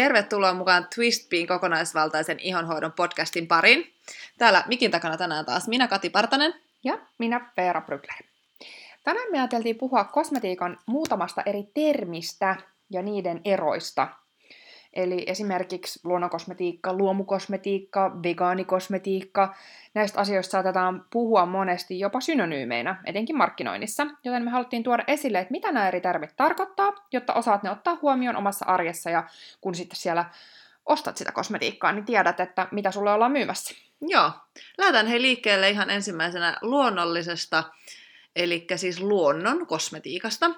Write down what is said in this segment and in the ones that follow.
Tervetuloa mukaan Twistbein kokonaisvaltaisen ihonhoidon podcastin pariin. Täällä mikin takana tänään taas minä Kati Partanen. Ja minä Veera Brygler. Tänään me ajateltiin puhua kosmetiikan muutamasta eri termistä ja niiden eroista – Eli esimerkiksi luonnonkosmetiikka, luomukosmetiikka, vegaanikosmetiikka. Näistä asioista saatetaan puhua monesti jopa synonyymeinä, etenkin markkinoinnissa, joten me haluttiin tuoda esille, että mitä nämä eri termit tarkoittaa, jotta osaat ne ottaa huomioon omassa arjessa ja kun sitten siellä ostat sitä kosmetiikkaa, niin tiedät, että mitä sulle ollaan myymässä. Joo. Lähdetään hei liikkeelle ihan ensimmäisenä luonnollisesta eli siis luonnon kosmetiikasta.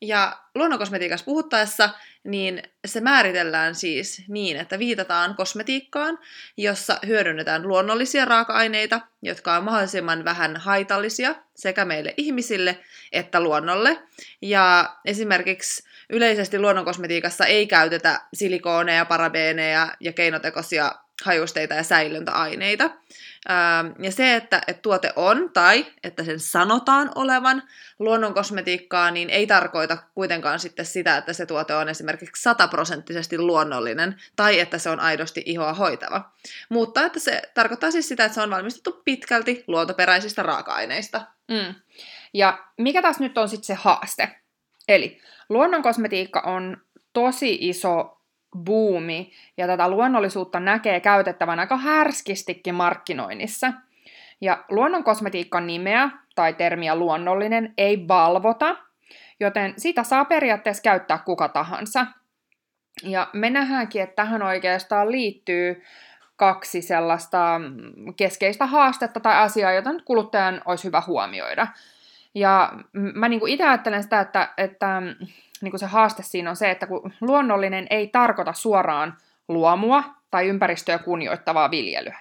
Ja luonnon kosmetiikassa puhuttaessa, niin se määritellään siis niin, että viitataan kosmetiikkaan, jossa hyödynnetään luonnollisia raaka-aineita, jotka on mahdollisimman vähän haitallisia sekä meille ihmisille että luonnolle. Ja esimerkiksi yleisesti luonnonkosmetiikassa ei käytetä silikooneja, parabeeneja ja keinotekoisia hajusteita ja säilöntäaineita. Ja se, että, että tuote on tai että sen sanotaan olevan luonnonkosmetiikkaa, niin ei tarkoita kuitenkaan sitten sitä, että se tuote on esimerkiksi sataprosenttisesti luonnollinen tai että se on aidosti ihoa hoitava. Mutta että se tarkoittaa siis sitä, että se on valmistettu pitkälti luontoperäisistä raaka-aineista. Mm. Ja mikä taas nyt on sitten se haaste? Eli luonnonkosmetiikka on tosi iso buumi, ja tätä luonnollisuutta näkee käytettävän aika härskistikin markkinoinnissa. Ja luonnon kosmetiikan nimeä tai termiä luonnollinen ei valvota, joten sitä saa periaatteessa käyttää kuka tahansa. Ja me nähdäänkin, että tähän oikeastaan liittyy kaksi sellaista keskeistä haastetta tai asiaa, jota nyt kuluttajan olisi hyvä huomioida. Ja mä niin itse ajattelen sitä, että, että niin kuin se haaste siinä on se, että kun luonnollinen ei tarkoita suoraan luomua tai ympäristöä kunnioittavaa viljelyä.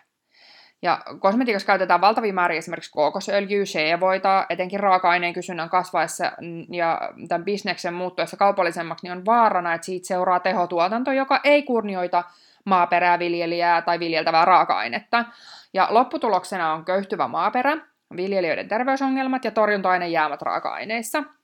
Ja kosmetiikassa käytetään valtavia määriä esimerkiksi kookosöljyä, sheevoita, etenkin raaka-aineen kysynnän kasvaessa ja tämän bisneksen muuttuessa kaupallisemmaksi, niin on vaarana, että siitä seuraa tehotuotanto, joka ei kunnioita maaperää, viljelijää tai viljeltävää raaka-ainetta. Ja lopputuloksena on köyhtyvä maaperä, viljelijöiden terveysongelmat ja torjunta-ainejäämät raaka-aineissa –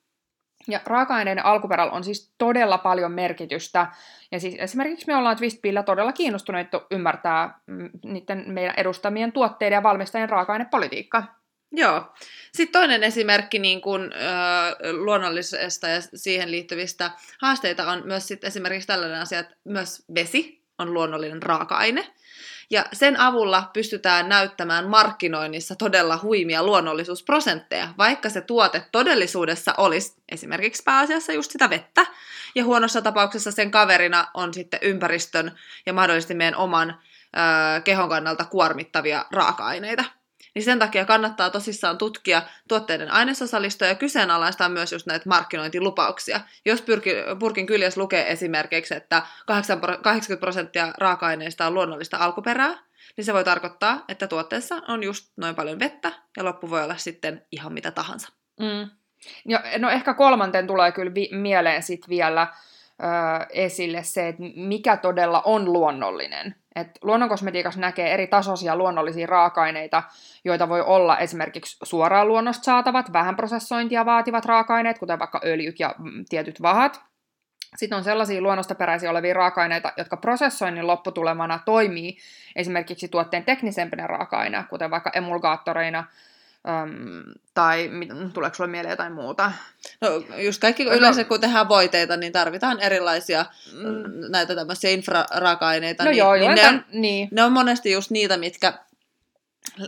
ja raaka-aineiden alkuperällä on siis todella paljon merkitystä. Ja siis esimerkiksi me ollaan Twistbillä todella kiinnostuneita ymmärtää mm, niiden meidän edustamien tuotteiden ja valmistajien raaka-ainepolitiikkaa. Joo. Sitten toinen esimerkki niin kun, ö, luonnollisesta ja siihen liittyvistä haasteita on myös sit esimerkiksi tällainen asia, että myös vesi on luonnollinen raaka-aine. Ja sen avulla pystytään näyttämään markkinoinnissa todella huimia luonnollisuusprosentteja, vaikka se tuote todellisuudessa olisi esimerkiksi pääasiassa just sitä vettä, ja huonossa tapauksessa sen kaverina on sitten ympäristön ja mahdollisesti meidän oman ö, kehon kannalta kuormittavia raaka-aineita niin sen takia kannattaa tosissaan tutkia tuotteiden ainesosalistoja ja kyseenalaistaa myös just näitä markkinointilupauksia. Jos purkin kyljessä lukee esimerkiksi, että 80 prosenttia raaka-aineista on luonnollista alkuperää, niin se voi tarkoittaa, että tuotteessa on just noin paljon vettä ja loppu voi olla sitten ihan mitä tahansa. Mm. Ja, no ehkä kolmanten tulee kyllä vi- mieleen sitten vielä esille se, että mikä todella on luonnollinen. Et luonnonkosmetiikassa näkee eri tasoisia luonnollisia raaka-aineita, joita voi olla esimerkiksi suoraan luonnosta saatavat, vähän prosessointia vaativat raaka-aineet, kuten vaikka öljyt ja mm, tietyt vahat. Sitten on sellaisia luonnosta peräisiä olevia raaka-aineita, jotka prosessoinnin lopputulemana toimii esimerkiksi tuotteen teknisempänä raaka-aineena, kuten vaikka emulgaattoreina, Öm, tai tuleeko sinulle mieleen jotain muuta? No just kaikki, no, yleensä kun tehdään voiteita, niin tarvitaan erilaisia mm. näitä tämmöisiä infraraaka-aineita. No niin, joo, niin joo, ne, on, niin. ne on monesti just niitä, mitkä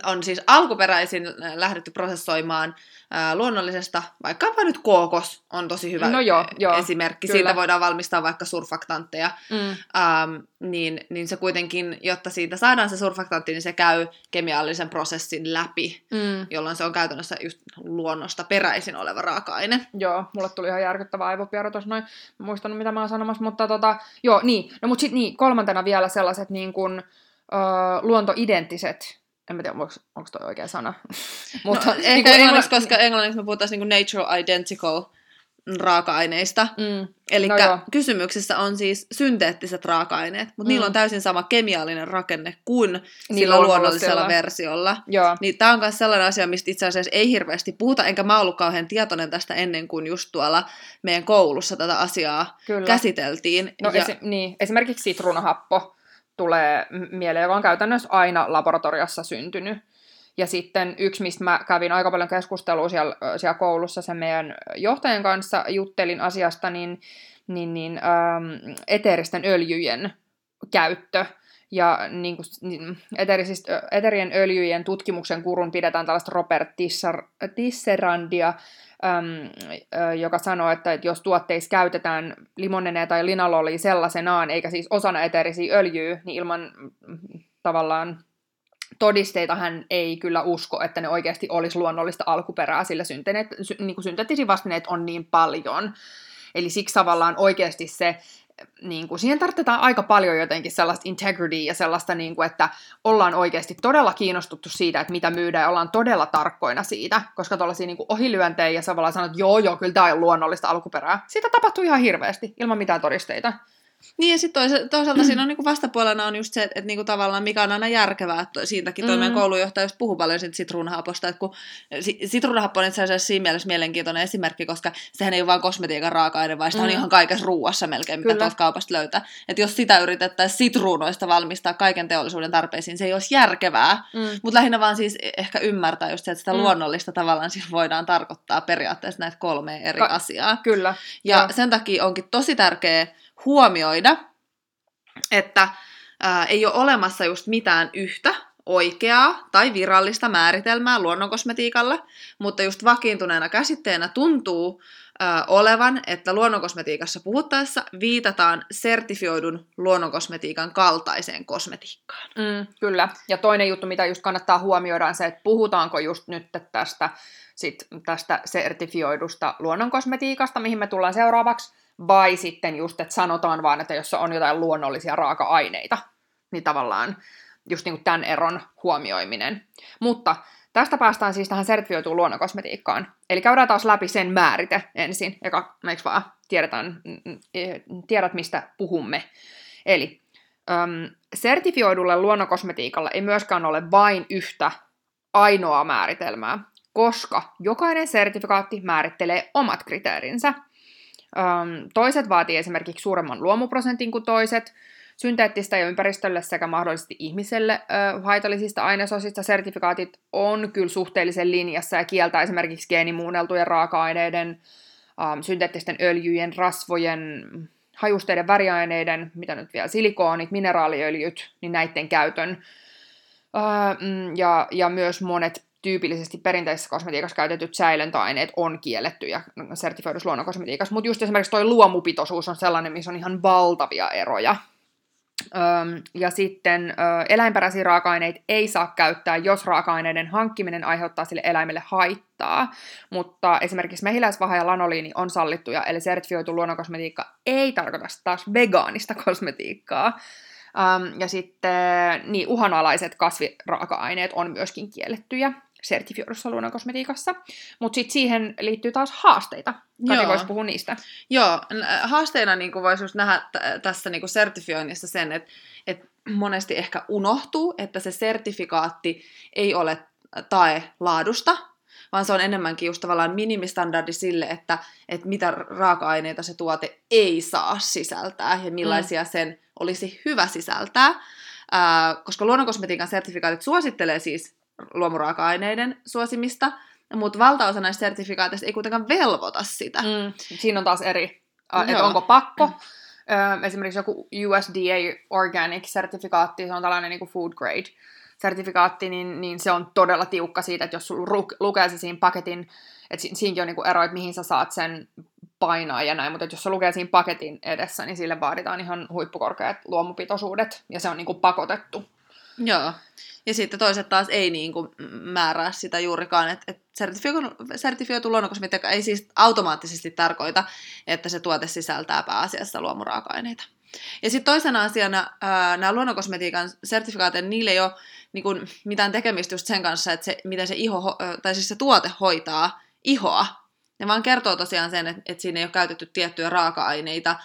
on siis alkuperäisin lähdetty prosessoimaan ää, luonnollisesta, vaikkapa nyt kookos on tosi hyvä no joo, joo, esimerkki. Kyllä. Siitä voidaan valmistaa vaikka surfaktantteja. Mm. Ähm, niin, niin se kuitenkin, jotta siitä saadaan se surfaktantti, niin se käy kemiallisen prosessin läpi, mm. jolloin se on käytännössä just luonnosta peräisin oleva raaka-aine. Joo, mulle tuli ihan järkyttävä aivopieru tuossa noin. muistanut, mitä mä oon sanomassa, mutta tota, joo, niin. No mut sit niin, kolmantena vielä sellaiset niin kuin, öö, luontoidenttiset en mä tiedä, onko, onko toi oikea sana. Mutta, no, ehkä niin englanniksi, koska englanniksi me puhutaan niin nature identical raaka-aineista. Mm. Eli No joo. kysymyksessä on siis synteettiset raaka-aineet, mutta Mm. niillä on täysin sama kemiallinen rakenne kuin Niin sillä luonnollisella versiolla. Joo. Niin tämä on myös sellainen asia, mistä itse asiassa ei hirveästi puhuta, enkä mä ollut kauhean tietoinen tästä ennen kuin just tuolla meidän koulussa tätä asiaa Kyllä. käsiteltiin. No ja, esi- niin, esimerkiksi sitruunahappo tulee mieleen, joka on käytännössä aina laboratoriossa syntynyt. Ja sitten yksi, mistä mä kävin aika paljon keskustelua siellä, siellä koulussa sen meidän johtajan kanssa, juttelin asiasta, niin, niin, niin ähm, eteeristen öljyjen käyttö. Ja niin kuin, niin, eterien öljyjen tutkimuksen kurun pidetään tällaista Robert Tissar, Tisserandia, äm, joka sanoo, että, että jos tuotteissa käytetään limonenea tai linalolia sellaisenaan, eikä siis osana eteerisiä öljyä, niin ilman mm, tavallaan todisteita hän ei kyllä usko, että ne oikeasti olisi luonnollista alkuperää, sillä synteneet, sy, niin synteettisiä vastineet on niin paljon. Eli siksi tavallaan oikeasti se, niin kuin, siihen tarvitaan aika paljon jotenkin sellaista integrity ja sellaista, niin kuin, että ollaan oikeasti todella kiinnostuttu siitä, että mitä myydään ja ollaan todella tarkkoina siitä, koska tuollaisia niin ohilyöntejä ja tavallaan sanot, että joo, joo, kyllä tämä on luonnollista alkuperää. Siitä tapahtuu ihan hirveästi, ilman mitään todisteita. Niin ja sitten toisa- toisaalta siinä on niinku vastapuolena on just se, että, että niinku tavallaan mikä on aina järkevää, että siitäkin toi Mm. meidän koulujohtaja just puhuu paljon siitä sitruunahaposta, että kun si- sitruunahappo on itse asiassa siinä mielessä mielenkiintoinen esimerkki, koska sehän ei ole vain kosmetiikan raaka-aine, vaan sitä mm. on Mm. ihan kaikessa ruuassa melkein, mitä tuolta kaupasta löytää. Että jos sitä yritettäisiin sitruunoista valmistaa kaiken teollisuuden tarpeisiin, se ei olisi järkevää, Mm. mutta lähinnä vaan siis ehkä ymmärtää just se, että sitä Mm. luonnollista tavallaan siis voidaan tarkoittaa periaatteessa näitä kolmea eri Ka- asiaa. Kyllä. Ja Joo. sen takia onkin tosi tärkeää huomioida, että ää, ei ole olemassa just mitään yhtä oikeaa tai virallista määritelmää luonnonkosmetiikalla, mutta just vakiintuneena käsitteenä tuntuu ää, olevan, että luonnonkosmetiikassa puhuttaessa viitataan sertifioidun luonnonkosmetiikan kaltaiseen kosmetiikkaan. Mm, kyllä. Ja toinen juttu, mitä just kannattaa huomioida, on se, että puhutaanko just nyt tästä, sit tästä sertifioidusta luonnonkosmetiikasta, mihin me tullaan seuraavaksi, vai sitten just, että sanotaan vaan, että jos on jotain luonnollisia raaka-aineita, niin tavallaan just niin kuin tämän eron huomioiminen. Mutta tästä päästään siis tähän sertifioituun luonnonkosmetiikkaan. Eli käydään taas läpi sen määrite ensin, joka, eikö vaan, tiedetään, mm, mm, tiedät mistä puhumme. Eli Öm, sertifioidulle luonnonkosmetiikalle ei myöskään ole vain yhtä ainoa määritelmää, koska jokainen sertifikaatti määrittelee omat kriteerinsä. Toiset vaatii esimerkiksi suuremman luomuprosentin kuin toiset, synteettistä ja ympäristölle sekä mahdollisesti ihmiselle haitallisista ainesosista sertifikaatit on kyllä suhteellisen linjassa ja kieltää esimerkiksi geenimuunneltujen raaka-aineiden, synteettisten öljyjen, rasvojen, hajusteiden, väriaineiden, mitä nyt vielä, silikoonit, mineraaliöljyt, niin näiden käytön. Ja, ja myös monet tyypillisesti perinteisessä kosmetiikassa käytetyt säilöntäaineet on kiellettyjä sertifioidussa luonnonkosmetiikassa, mutta just esimerkiksi toi luomupitoisuus on sellainen, missä on ihan valtavia eroja. Öm, ja sitten ö, eläinperäisiä raaka-aineita ei saa käyttää, jos raaka-aineiden hankkiminen aiheuttaa sille eläimelle haittaa. Mutta esimerkiksi mehiläisvaha ja lanoliini on sallittuja, eli sertifioitu luonnonkosmetiikka ei tarkoita taas vegaanista kosmetiikkaa. Öm, ja sitten niin, uhanalaiset kasviraaka-aineet on myöskin kiellettyjä sertifioidussa luonnonkosmetiikassa. Mutta sitten siihen liittyy taas haasteita. Kati voisi puhua niistä. Joo, n- haasteena niin voisi just nähdä t- tässä niin sertifioinnissa sen, että, että monesti ehkä unohtuu, että se sertifikaatti ei ole tae laadusta, vaan se on enemmänkin just tavallaan minimistandardi sille, että, että mitä raaka-aineita se tuote ei saa sisältää ja millaisia mm. sen olisi hyvä sisältää. Ää, koska luonnonkosmetiikan sertifikaatit suosittelee siis luomuraaka-aineiden suosimista, mutta valtaosa näistä sertifikaateista ei kuitenkaan velvoita sitä. Mm, siinä on taas eri, että onko pakko. Ö, esimerkiksi joku USDA Organic-sertifikaatti, se on tällainen niin kuin food grade sertifikaatti, niin, niin se on todella tiukka siitä, että jos sulla lukee se siinä paketin, että si- siinäkin on niin ero, että mihin sä saat sen painaa ja näin, mutta jos se lukee siinä paketin edessä, niin sille vaaditaan ihan huippukorkeat luomupitoisuudet, ja se on niin kuin pakotettu. Joo. Ja sitten toiset taas ei niin kuin määrää sitä juurikaan, että et sertifioitu, luonnonkosmetiikka ei siis automaattisesti tarkoita, että se tuote sisältää pääasiassa luomuraaka-aineita. Ja sitten toisena asiana nämä luonnonkosmetiikan sertifikaatit, niillä ei ole niin kuin, mitään tekemistä just sen kanssa, että se, miten se, iho, tai siis se tuote hoitaa ihoa. Ne vaan kertoo tosiaan sen, että, että siinä ei ole käytetty tiettyjä raaka-aineita.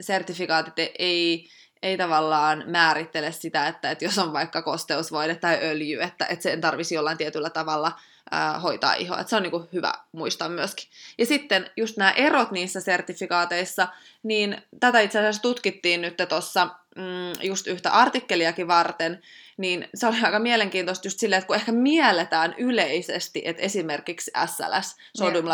Sertifikaatit ei, ei tavallaan määrittele sitä, että, että jos on vaikka kosteusvoide tai öljy, että, että sen tarvisi jollain tietyllä tavalla ää, hoitaa ihoa. Se on niin kuin hyvä muistaa myöskin. Ja sitten just nämä erot niissä sertifikaateissa, niin tätä itse asiassa tutkittiin nyt tuossa mm, just yhtä artikkeliakin varten, niin se oli aika mielenkiintoista just silleen, että kun ehkä mielletään yleisesti, että esimerkiksi SLS, sodium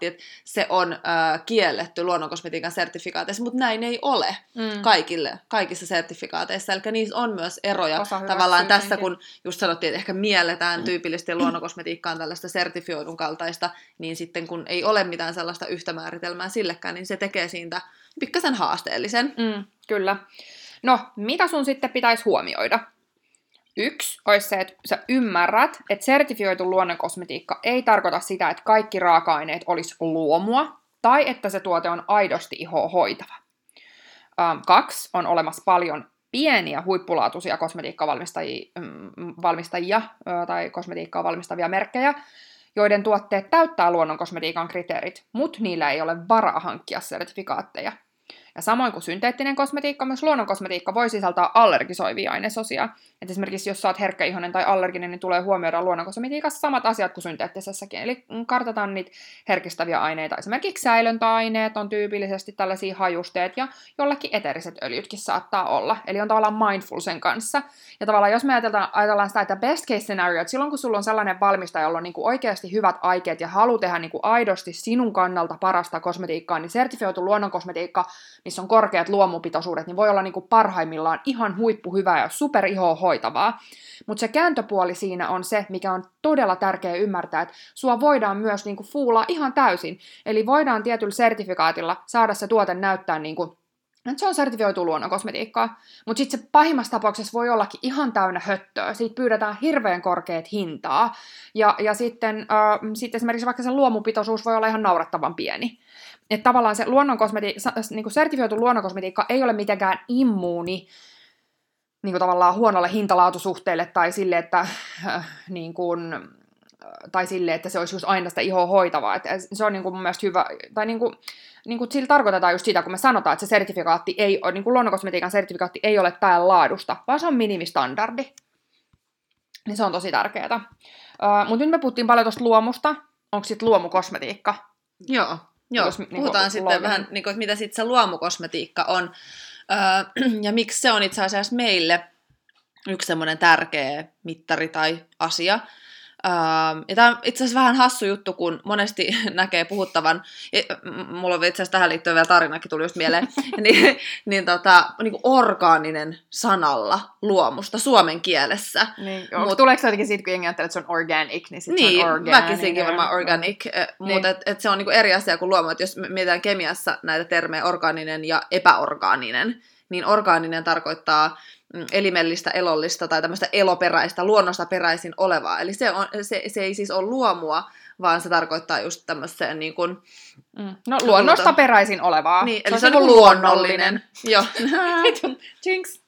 että se on äh, kielletty luonnonkosmetiikan sertifikaateissa, mutta näin ei ole mm. kaikille, kaikissa sertifikaateissa. Eli niissä on myös eroja Osa tavallaan tässä, kun just sanottiin, että ehkä mielletään mm. tyypillisesti luonnonkosmetiikkaan tällaista sertifioidun kaltaista, niin sitten kun ei ole mitään sellaista yhtä määritelmää sillekään, niin se tekee siitä pikkasen haasteellisen. Mm, kyllä. No, mitä sun sitten pitäisi huomioida? Yksi olisi se, että sä ymmärrät, että sertifioitu luonnonkosmetiikka ei tarkoita sitä, että kaikki raaka-aineet olisi luomua, tai että se tuote on aidosti ihoa hoitava. Ähm, kaksi, on olemassa paljon pieniä huippulaatuisia kosmetiikkavalmistajia mm, tai kosmetiikkaa valmistavia merkkejä, joiden tuotteet täyttää luonnonkosmetiikan kriteerit, mutta niillä ei ole varaa hankkia sertifikaatteja. Ja samoin kuin synteettinen kosmetiikka, myös luonnonkosmetiikka voi sisältää allergisoivia ainesosia. Et esimerkiksi jos saat herkkäihonen tai allerginen, niin tulee huomioida luonnonkosmetiikassa samat asiat kuin synteettisessäkin. Eli kartataan niitä herkistäviä aineita. Esimerkiksi säilöntäaineet on tyypillisesti tällaisia hajusteet ja jollekin eteriset öljytkin saattaa olla. Eli on tavallaan mindful sen kanssa. Ja tavallaan jos me ajatellaan, ajatellaan sitä, että best case scenario, että silloin kun sulla on sellainen valmistaja, jolla on niin kuin oikeasti hyvät aikeet ja halu tehdä niin kuin aidosti sinun kannalta parasta kosmetiikkaa, niin sertifioitu luonnonkosmetiikka missä on korkeat luomupitoisuudet, niin voi olla niin kuin parhaimmillaan ihan huippuhyvää ja superihoa hoitavaa. Mutta se kääntöpuoli siinä on se, mikä on todella tärkeä ymmärtää, että sua voidaan myös niin kuin fuulaa ihan täysin. Eli voidaan tietyllä sertifikaatilla saada se tuote näyttää niin kuin että se on sertifioitu luonnonkosmetiikkaa, mutta sitten se pahimmassa tapauksessa voi ollakin ihan täynnä höttöä. Siitä pyydetään hirveän korkeat hintaa. Ja, ja sitten, äh, sitten esimerkiksi vaikka se luomupitoisuus voi olla ihan naurettavan pieni. Että tavallaan se luonnonkosmetiikka, niin kuin sertifioitu luonnonkosmetiikka ei ole mitenkään immuuni niin kuin tavallaan huonolle hintalaatusuhteelle tai sille, että äh, niin kuin, tai sille, että se olisi just aina sitä ihoa hoitavaa. Että se on niin kuin mun mielestä hyvä, tai niin kuin, niin kuin sillä tarkoitetaan just sitä, kun me sanotaan, että se sertifikaatti ei ole, niin kuin luonnonkosmetiikan sertifikaatti ei ole täällä laadusta, vaan se on minimistandardi. Niin se on tosi tärkeää. Mutta nyt me puhuttiin paljon tuosta luomusta. Onko sitten luomukosmetiikka? Joo. Joo, Jos, puhutaan niin kuin, sitten vähän, niin kuin, että mitä sitten se luomukosmetiikka on. Öö, ja miksi se on itse asiassa meille yksi semmoinen tärkeä mittari tai asia. Ähm, ja tämä on itse asiassa vähän hassu juttu, kun monesti näkee puhuttavan, mulla on itse asiassa tähän liittyen vielä tarinakin tuli just mieleen, niin, niin, tota, niin kuin orgaaninen sanalla luomusta suomen kielessä. Niin, Mut, tuleeko se jotenkin siitä, kun jengi ajattelee, että se on organic, niin sitten niin, se on organic. väkisinkin varmaan organic, niin. mutta et, et se on niin kuin eri asia kuin luomu, että jos mietitään kemiassa näitä termejä orgaaninen ja epäorgaaninen, niin orgaaninen tarkoittaa elimellistä, elollista tai tämmöistä eloperäistä, luonnosta peräisin olevaa. Eli se, on, se, se ei siis ole luomua, vaan se tarkoittaa just tämmöiseen niin kuin... Mm. No luonnosta peräisin olevaa. Niin, eli se, se on, niin luonnollinen. luonnollinen. Joo. Jinx.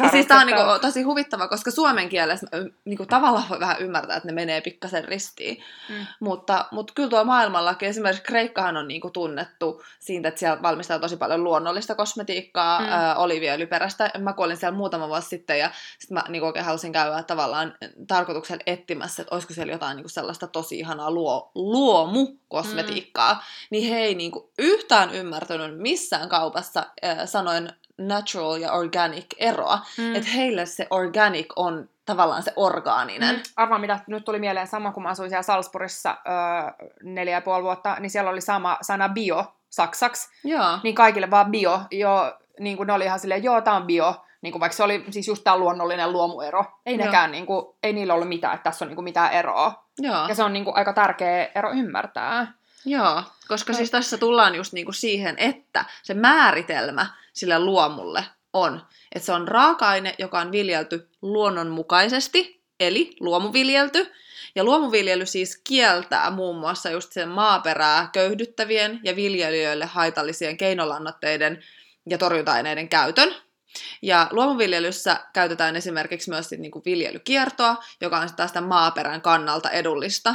ja siis tämä on niinku tosi huvittava, koska suomen kielessä niinku tavallaan voi vähän ymmärtää, että ne menee pikkasen ristiin. Mm. Mutta, mutta kyllä tuo maailmallakin, esimerkiksi Kreikkahan on niinku tunnettu siitä, että siellä valmistetaan tosi paljon luonnollista kosmetiikkaa, mm. äh, oliviöljyperäistä. Mä kuolin siellä muutama vuosi sitten ja sitten mä niinku oikein halusin käydä tavallaan tarkoituksella etsimässä, että olisiko siellä jotain niinku sellaista tosi ihanaa luo, luomukosmetiikkaa. Mm. Niin he ei niinku yhtään ymmärtänyt missään kaupassa äh, sanoin natural ja organic eroa. Mm. Että heille se organic on tavallaan se orgaaninen. Mm. Arvaa mitä, nyt tuli mieleen sama, kun mä asuin siellä Salzburgissa öö, neljä ja puoli vuotta, niin siellä oli sama sana bio saksaksi. Joo. Niin kaikille vaan bio. Jo, niin kuin ne oli ihan silleen, joo, tää on bio. Niin kuin vaikka se oli siis just tää luonnollinen luomuero. Ei Joo. nekään, niin kuin, ei niillä ollut mitään, että tässä on niin kuin mitään eroa. Joo. Ja se on niin kuin aika tärkeä ero ymmärtää. Joo, koska no. siis tässä tullaan just niinku siihen, että se määritelmä sille luomulle on, että se on raaka-aine, joka on viljelty luonnonmukaisesti, eli luomuviljelty. Ja luomuviljely siis kieltää muun muassa just sen maaperää köyhdyttävien ja viljelijöille haitallisien keinolannoitteiden ja torjunta-aineiden käytön. Ja luomuviljelyssä käytetään esimerkiksi myös sit niinku viljelykiertoa, joka on taas maaperän kannalta edullista.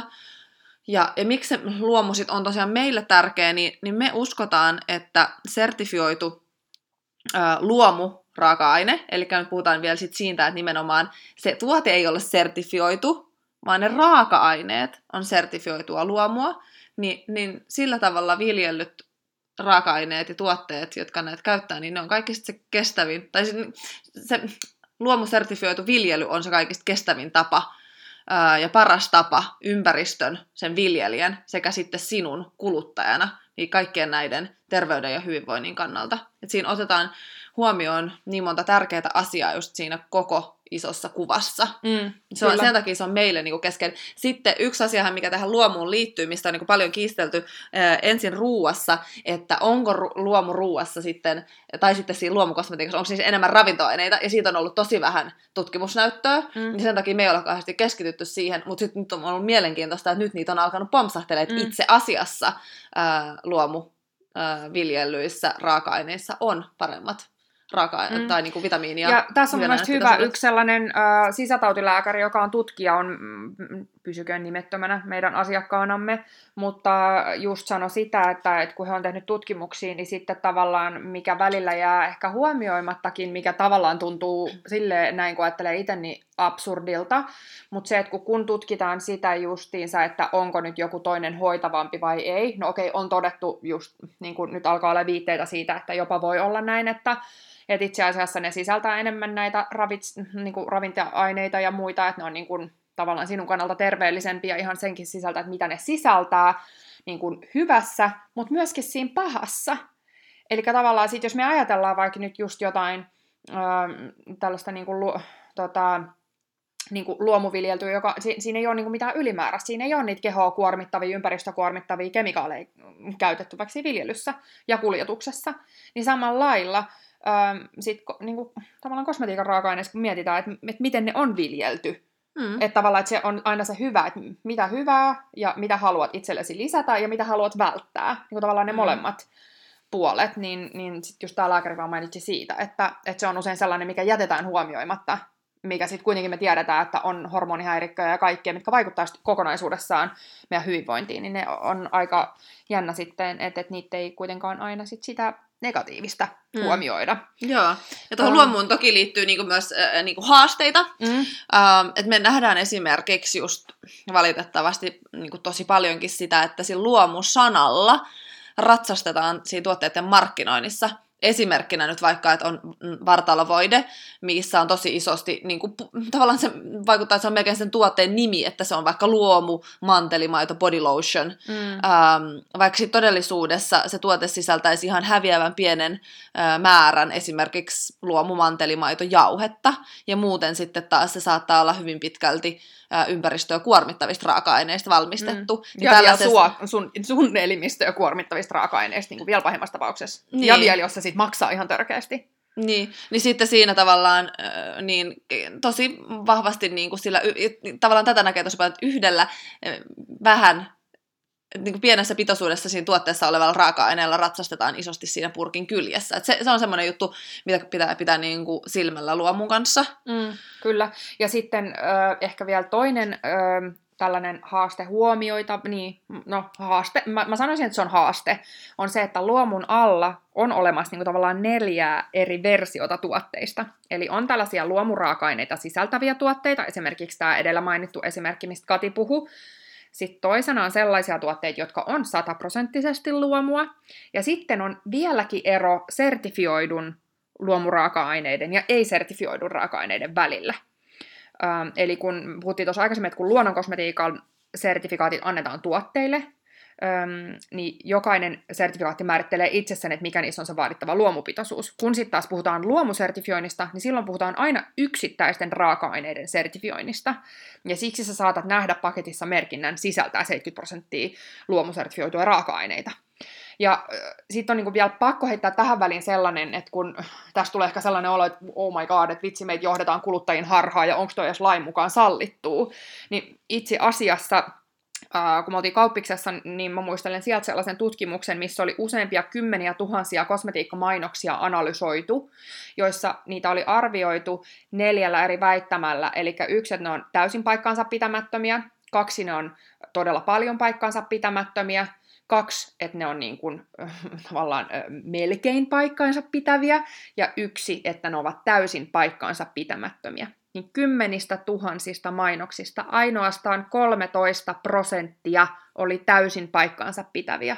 Ja, ja miksi se luomu sit on tosiaan meille tärkeä, niin, niin me uskotaan, että sertifioitu ää, luomu raaka-aine, eli nyt puhutaan vielä sit siitä, että nimenomaan se tuote ei ole sertifioitu, vaan ne raaka-aineet on sertifioitua luomua, niin, niin sillä tavalla viljellyt raaka-aineet ja tuotteet, jotka näitä käyttää, niin ne on kaikista se kestävin, tai se, se luomusertifioitu viljely on se kaikista kestävin tapa ja paras tapa ympäristön, sen viljelijän sekä sitten sinun kuluttajana, niin kaikkien näiden terveyden ja hyvinvoinnin kannalta. Et siinä otetaan huomioon niin monta tärkeää asiaa just siinä koko isossa kuvassa. Mm, se on, sen takia se on meille niin kesken. Sitten yksi asia, mikä tähän luomuun liittyy, mistä on niin paljon kiistelty ää, ensin ruuassa, että onko ru- luomu ruuassa sitten, tai sitten siinä luomukosmetiikassa, onko siis enemmän ravintoaineita, ja siitä on ollut tosi vähän tutkimusnäyttöä, mm. niin sen takia me ei ole kauheasti keskitytty siihen, mutta sitten nyt on ollut mielenkiintoista, että nyt niitä on alkanut pompsahtelemaan, että mm. itse asiassa ää, luomu viljelyissä raaka-aineissa on paremmat raaka mm. tai niin kuin vitamiinia. Ja tässä on mielestäni hyvä yksi sellainen äh, sisätautilääkäri, joka on tutkija, on pysyköön nimettömänä meidän asiakkaanamme, mutta just sano sitä, että, että kun he on tehnyt tutkimuksia, niin sitten tavallaan mikä välillä jää ehkä huomioimattakin, mikä tavallaan tuntuu sille näin kun ajattelee itse, niin absurdilta, mutta se, että kun, tutkitaan sitä justiinsa, että onko nyt joku toinen hoitavampi vai ei, no okei, on todettu just, niin kuin nyt alkaa olla viitteitä siitä, että jopa voi olla näin, että että itse asiassa ne sisältää enemmän näitä ravits, niin kuin ravintoaineita ja muita, että ne on niin kuin, tavallaan sinun kannalta terveellisempiä ihan senkin sisältä, että mitä ne sisältää niin kuin hyvässä, mutta myöskin siinä pahassa. Eli tavallaan sit, jos me ajatellaan vaikka nyt just jotain äh, tällaista niin kuin, lu, tota, niin kuin luomuviljeltyä, joka, si, siinä ei ole niin kuin mitään ylimääräistä, siinä ei ole niitä kehoa kuormittavia, ympäristökuormittavia kemikaaleja käytettyväksi viljelyssä ja kuljetuksessa, niin samalla lailla ähm, sit, niin kuin, tavallaan kosmetiikan raaka-aineissa, kun mietitään, että, että miten ne on viljelty. Mm. Että tavallaan että se on aina se hyvä, että mitä hyvää ja mitä haluat itsellesi lisätä ja mitä haluat välttää. Niin kuin tavallaan ne mm. molemmat puolet, niin, niin sitten just tämä lääkäri vaan mainitsi siitä, että, että se on usein sellainen, mikä jätetään huomioimatta, mikä sitten kuitenkin me tiedetään, että on hormonihäirikköjä ja kaikkea, mitkä vaikuttaa kokonaisuudessaan meidän hyvinvointiin, niin ne on aika jännä sitten, että, että niitä ei kuitenkaan aina sit sitä negatiivista mm. huomioida. Joo, ja tuohon um. luomuun toki liittyy niinku myös äh, niinku haasteita. Mm. Ähm, et me nähdään esimerkiksi just valitettavasti niinku tosi paljonkin sitä, että sillä luomusanalla ratsastetaan siinä tuotteiden markkinoinnissa esimerkkinä nyt vaikka, että on vartalovoide, missä on tosi isosti, niin kuin, tavallaan se vaikuttaa, että se on melkein sen tuotteen nimi, että se on vaikka luomu, mantelimaito, body lotion, mm. ähm, vaikka sitten todellisuudessa se tuote sisältäisi ihan häviävän pienen äh, määrän esimerkiksi luomu, mantelimaito, jauhetta, ja muuten sitten taas se saattaa olla hyvin pitkälti ympäristöä kuormittavista raaka-aineista valmistettu. Mm. Niin ja tällaisessa... sua, sun, sun elimistöä kuormittavista raaka-aineista niin kuin vielä pahimmassa tapauksessa. Niin. Ja vielä, jos se sit maksaa ihan törkeästi. Niin, niin sitten siinä tavallaan niin, tosi vahvasti niin kuin sillä, tavallaan tätä näkee tosi paljon, että yhdellä vähän niin kuin pienessä pitoisuudessa siinä tuotteessa olevalla raaka-aineella ratsastetaan isosti siinä purkin kyljessä. Et se, se on semmoinen juttu, mitä pitää pitää niin kuin silmällä luomun kanssa. Mm, kyllä. Ja sitten äh, ehkä vielä toinen äh, tällainen haaste huomioita, niin no haaste, mä, mä sanoisin, että se on haaste, on se, että luomun alla on olemassa niin kuin tavallaan neljää eri versiota tuotteista. Eli on tällaisia luomuraaka-aineita sisältäviä tuotteita, esimerkiksi tämä edellä mainittu esimerkki, mistä Kati puhui, sitten toisena on sellaisia tuotteita, jotka on sataprosenttisesti luomua. Ja sitten on vieläkin ero sertifioidun luomuraaka-aineiden ja ei-sertifioidun raaka-aineiden välillä. Ähm, eli kun puhuttiin tuossa aikaisemmin, että kun luonnonkosmetiikan sertifikaatit annetaan tuotteille, öm, niin jokainen sertifikaatti määrittelee itsessään, että mikä niissä on se vaadittava luomupitoisuus. Kun sitten taas puhutaan luomusertifioinnista, niin silloin puhutaan aina yksittäisten raaka-aineiden sertifioinnista. Ja siksi sä saatat nähdä paketissa merkinnän sisältää 70 prosenttia luomusertifioituja raaka-aineita. Ja sitten on niinku vielä pakko heittää tähän väliin sellainen, että kun tässä tulee ehkä sellainen olo, että oh my god, että vitsi meitä johdetaan kuluttajien harhaa ja onko toi edes lain mukaan sallittuu, niin itse asiassa Uh, kun me oltiin kauppiksessa, niin mä muistelen sieltä sellaisen tutkimuksen, missä oli useampia kymmeniä tuhansia kosmetiikkamainoksia analysoitu, joissa niitä oli arvioitu neljällä eri väittämällä. Eli yksi, että ne on täysin paikkaansa pitämättömiä, Kaksi, ne on todella paljon paikkaansa pitämättömiä. Kaksi, että ne on niin kuin, äh, tavallaan äh, melkein paikkaansa pitäviä. Ja yksi, että ne ovat täysin paikkaansa pitämättömiä. Niin kymmenistä tuhansista mainoksista ainoastaan 13 prosenttia oli täysin paikkaansa pitäviä.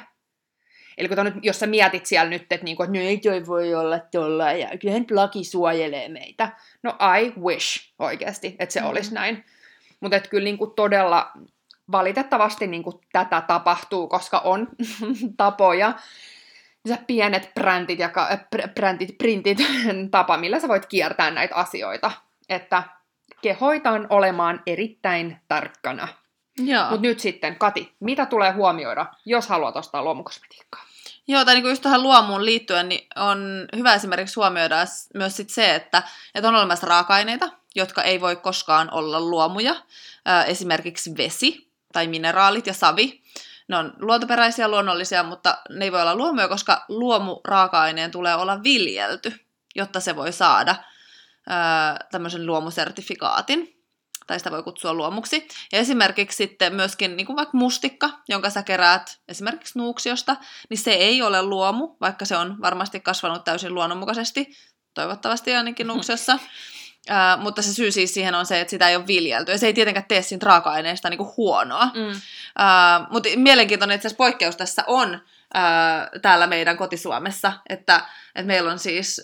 Eli kun nyt, jos sä mietit siellä nyt, että, niinku, että no ei toi voi olla tuolla, ja kyllähän laki suojelee meitä. No I wish oikeasti, että se mm. olisi näin. Mutta kyllä niinku todella valitettavasti niinku tätä tapahtuu, koska on tapoja, ja pienet brändit ja brändit, printit tapa, millä sä voit kiertää näitä asioita. Että kehoitaan olemaan erittäin tarkkana. Mutta nyt sitten, Kati, mitä tulee huomioida, jos haluat ostaa luomukosmetiikkaa? Joo, tai niin just tähän luomuun liittyen, niin on hyvä esimerkiksi huomioida myös sit se, että, että on olemassa raaka-aineita, jotka ei voi koskaan olla luomuja. Esimerkiksi vesi tai mineraalit ja savi. Ne on luontoperäisiä, luonnollisia, mutta ne ei voi olla luomuja, koska luomu raaka-aineen tulee olla viljelty, jotta se voi saada tämmöisen luomusertifikaatin tai sitä voi kutsua luomuksi. Ja esimerkiksi sitten myöskin niin kuin vaikka mustikka, jonka sä keräät esimerkiksi nuuksiosta, niin se ei ole luomu, vaikka se on varmasti kasvanut täysin luonnonmukaisesti, toivottavasti ainakin nuuksiossa. Uh, mutta se syy siis siihen on se, että sitä ei ole viljelty. Ja se ei tietenkään tee siitä raaka-aineesta niinku huonoa. Mm. Uh, mutta mielenkiintoinen itse asiassa poikkeus tässä on, täällä meidän kotisuomessa, että, että meillä on siis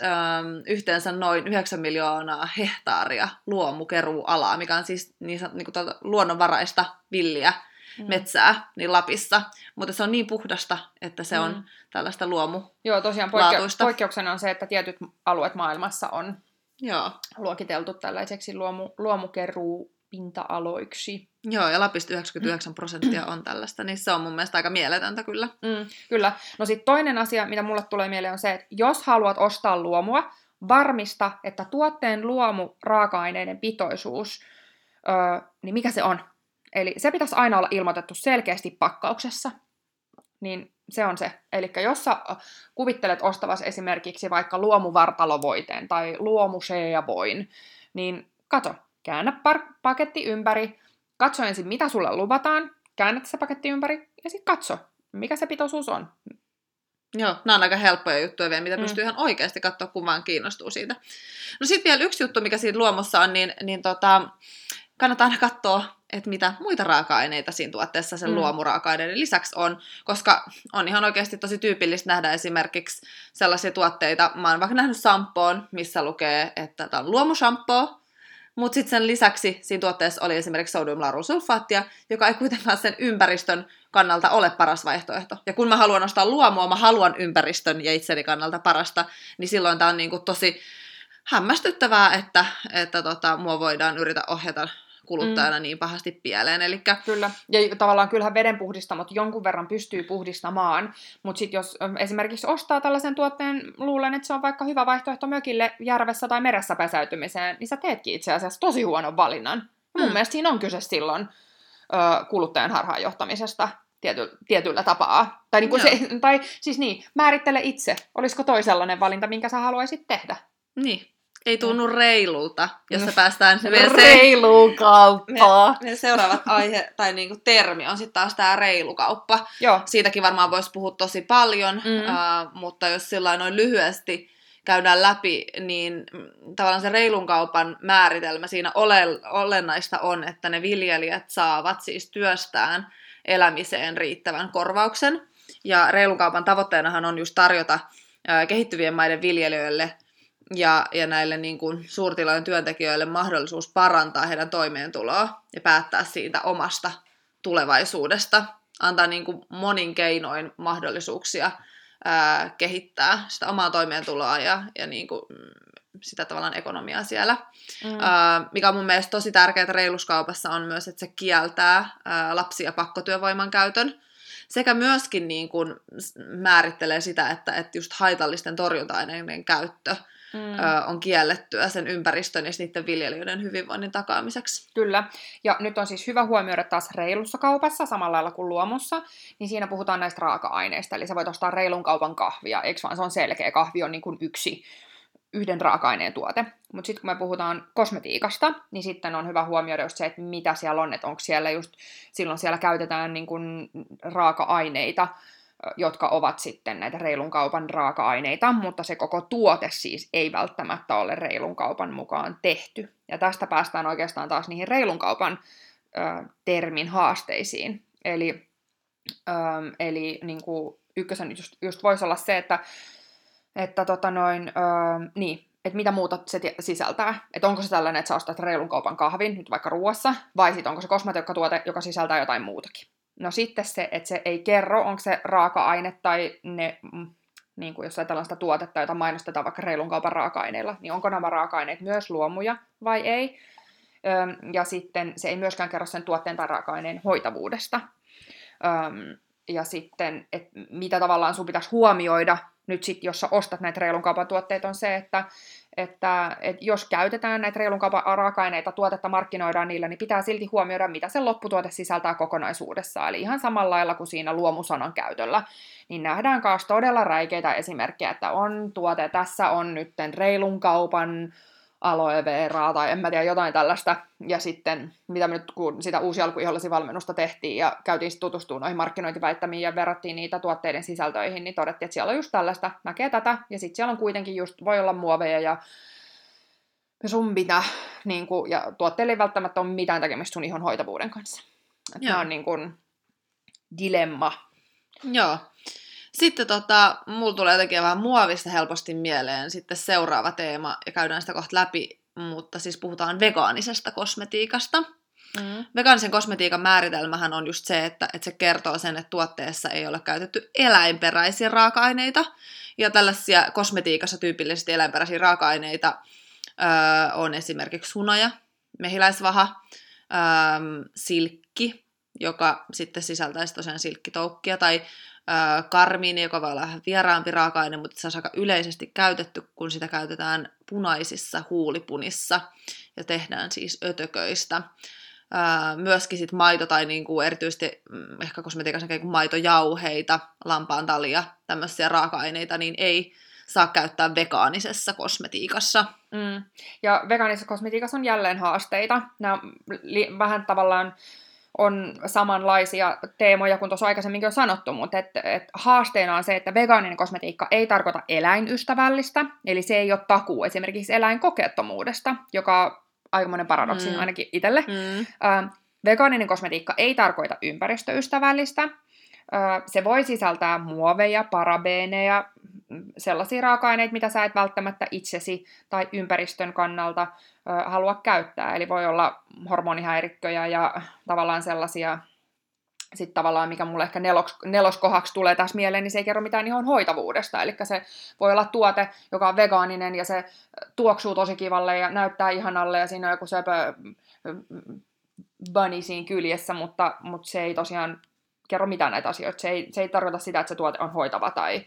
yhteensä noin 9 miljoonaa hehtaaria luomukeruualaa, mikä on siis niin, niin kuin tuota luonnonvaraista villiä mm. metsää niin Lapissa, mutta se on niin puhdasta, että se on mm. tällaista luomu Joo, tosiaan poikke- poikkeuksena on se, että tietyt alueet maailmassa on Joo. luokiteltu tällaiseksi luomu, luomukeruu pinta-aloiksi. Joo, ja Lapista 99 prosenttia on tällaista, niin se on mun mielestä aika mieletöntä kyllä. Mm, kyllä. No sitten toinen asia, mitä mulle tulee mieleen on se, että jos haluat ostaa luomua, varmista, että tuotteen luomu raaka-aineiden pitoisuus, öö, niin mikä se on? Eli se pitäisi aina olla ilmoitettu selkeästi pakkauksessa. Niin se on se. Eli jos sä kuvittelet ostavasi esimerkiksi vaikka luomuvartalovoiteen tai luomuseejavoin, niin kato, käännä par- paketti ympäri, katso ensin mitä sulle luvataan, käännä se paketti ympäri ja sitten katso, mikä se pitoisuus on. Joo, nämä on aika helppoja juttuja vielä, mitä mm. pystyy ihan oikeasti katsoa, kun vaan kiinnostuu siitä. No sitten vielä yksi juttu, mikä siinä luomossa on, niin, niin tota, kannattaa aina katsoa, että mitä muita raaka-aineita siinä tuotteessa sen mm. luomuraaka-aineiden lisäksi on, koska on ihan oikeasti tosi tyypillistä nähdä esimerkiksi sellaisia tuotteita, mä oon vaikka nähnyt sampoon, missä lukee, että tämä on luomushampoo, mutta sitten sen lisäksi siinä tuotteessa oli esimerkiksi sodiumlaurusulfaattia, joka ei kuitenkaan sen ympäristön kannalta ole paras vaihtoehto. Ja kun mä haluan ostaa luomua, mä haluan ympäristön ja itseni kannalta parasta, niin silloin tämä on niinku tosi hämmästyttävää, että, että tota, mua voidaan yritä ohjata kuluttajana mm. niin pahasti pieleen. Elikkä... Kyllä, ja tavallaan kyllähän vedenpuhdistamot jonkun verran pystyy puhdistamaan, mutta sitten jos esimerkiksi ostaa tällaisen tuotteen, luulen, että se on vaikka hyvä vaihtoehto mökille järvessä tai meressä pesäytymiseen, niin sä teetkin itse asiassa tosi huonon valinnan. Mm. Mun mielestä siinä on kyse silloin ö, kuluttajan harhaanjohtamisesta tiety, tietyllä tapaa. Tai, niin kuin se, tai siis niin, määrittele itse, olisiko toi sellainen valinta, minkä sä haluaisit tehdä. Niin, ei tunnu reilulta, jos no. päästään se reilukauppaa. Ne, ne seuraavat aihe tai niinku termi on sitten taas tämä reilukauppa. Joo. Siitäkin varmaan voisi puhua tosi paljon, mm. uh, mutta jos sillä noin lyhyesti käydään läpi, niin tavallaan se reilun kaupan määritelmä siinä ole, olennaista on, että ne viljelijät saavat siis työstään elämiseen riittävän korvauksen. Ja reilun kaupan tavoitteenahan on just tarjota kehittyvien maiden viljelijöille ja, ja näille niin kuin suurtilojen työntekijöille mahdollisuus parantaa heidän toimeentuloa ja päättää siitä omasta tulevaisuudesta, antaa niin kuin monin keinoin mahdollisuuksia ää, kehittää sitä omaa toimeentuloa ja, ja niin kuin, sitä tavallaan ekonomiaa siellä. Mm. Ää, mikä on mun mielestä tosi tärkeää reiluskaupassa on myös, että se kieltää ää, lapsia ja pakkotyövoiman käytön sekä myöskin niin kuin määrittelee sitä, että, että just haitallisten torjunta-aineiden käyttö mm. ö, on kiellettyä sen ympäristön ja niiden viljelijöiden hyvinvoinnin takaamiseksi. Kyllä. Ja nyt on siis hyvä huomioida taas reilussa kaupassa, samalla lailla kuin luomussa, niin siinä puhutaan näistä raaka-aineista. Eli sä voit ostaa reilun kaupan kahvia, eikö vaan se on selkeä. Kahvi on niin kuin yksi yhden raaka-aineen tuote. Mutta sitten kun me puhutaan kosmetiikasta, niin sitten on hyvä huomioida just se, että mitä siellä on, että onko siellä just, silloin siellä käytetään niin kun raaka-aineita, jotka ovat sitten näitä reilun kaupan raaka-aineita, mutta se koko tuote siis ei välttämättä ole reilun kaupan mukaan tehty. Ja tästä päästään oikeastaan taas niihin reilun kaupan ö, termin haasteisiin. Eli, ö, eli niin kuin ykkösen just, just voisi olla se, että, että tota noin, ö, niin, että mitä muuta se sisältää. Että onko se tällainen, että sä ostat reilun kaupan kahvin, nyt vaikka ruoassa, vai sitten onko se kosmetiikkatuote, joka sisältää jotain muutakin. No sitten se, että se ei kerro, onko se raaka-aine tai ne, mm, niin kuin jos ajatellaan sitä tuotetta, jota mainostetaan vaikka reilun kaupan raaka-aineilla, niin onko nämä raaka-aineet myös luomuja vai ei. Ja sitten se ei myöskään kerro sen tuotteen tai raaka-aineen hoitavuudesta. Ja sitten, että mitä tavallaan sun pitäisi huomioida nyt sitten, jos sä ostat näitä reilun kaupan tuotteita, on se, että, että, että jos käytetään näitä reilun kaupan raaka-aineita, tuotetta markkinoidaan niillä, niin pitää silti huomioida, mitä se lopputuote sisältää kokonaisuudessaan. Eli ihan samalla lailla kuin siinä luomusanan käytöllä, niin nähdään myös todella räikeitä esimerkkejä, että on tuote, tässä on nyt reilun kaupan aloe veraa tai en mä tiedä, jotain tällaista. Ja sitten, mitä me nyt, kun sitä uusi valmennusta tehtiin ja käytiin tutustumaan noihin markkinointiväittämiin ja verrattiin niitä tuotteiden sisältöihin, niin todettiin, että siellä on just tällaista, näkee tätä, ja sitten siellä on kuitenkin just, voi olla muoveja ja sun pitää, niin kuin, ja tuotteille ei välttämättä ole mitään tekemistä sun ihon hoitavuuden kanssa. Että tämä on niin kuin dilemma. Joo. Sitten tota, mulla tulee jotenkin vähän muovista helposti mieleen sitten seuraava teema, ja käydään sitä kohta läpi, mutta siis puhutaan vegaanisesta kosmetiikasta. Mm. Vegaanisen kosmetiikan määritelmähän on just se, että, että se kertoo sen, että tuotteessa ei ole käytetty eläinperäisiä raaka-aineita. Ja tällaisia kosmetiikassa tyypillisesti eläinperäisiä raaka-aineita öö, on esimerkiksi hunaja, mehiläisvaha, öö, silkki, joka sitten sisältäisi tosiaan silkkitoukkia, tai karmiini, joka voi olla vähän vieraampi raaka-aine, mutta se on aika yleisesti käytetty, kun sitä käytetään punaisissa huulipunissa ja tehdään siis ötököistä. myöskin sit maito tai niinku erityisesti mm, ehkä kosmetiikassa kuin maitojauheita, lampaan talia, tämmöisiä raaka-aineita, niin ei saa käyttää vegaanisessa kosmetiikassa. Mm. Ja vegaanisessa kosmetiikassa on jälleen haasteita. Nämä li- vähän tavallaan on samanlaisia teemoja kuin tuossa aikaisemminkin on sanottu, mutta et, et haasteena on se, että vegaaninen kosmetiikka ei tarkoita eläinystävällistä, eli se ei ole takuu esimerkiksi eläinkokettomuudesta, joka on aikamoinen paradoksi mm. ainakin itselle. Mm. Äh, vegaaninen kosmetiikka ei tarkoita ympäristöystävällistä, se voi sisältää muoveja, parabeeneja, sellaisia raaka-aineita, mitä sä et välttämättä itsesi tai ympäristön kannalta ö, halua käyttää. Eli voi olla hormonihäirikköjä ja tavallaan sellaisia, sitten tavallaan mikä mulle ehkä nelos, neloskohaksi tulee tässä mieleen, niin se ei kerro mitään ihan hoitavuudesta. Eli se voi olla tuote, joka on vegaaninen ja se tuoksuu tosi kivalle ja näyttää ihanalle ja siinä on joku söpö bunny siinä kyljessä, mutta, mutta se ei tosiaan kerro mitään näitä asioita. Se ei, se ei tarkoita sitä, että se tuote on hoitava tai,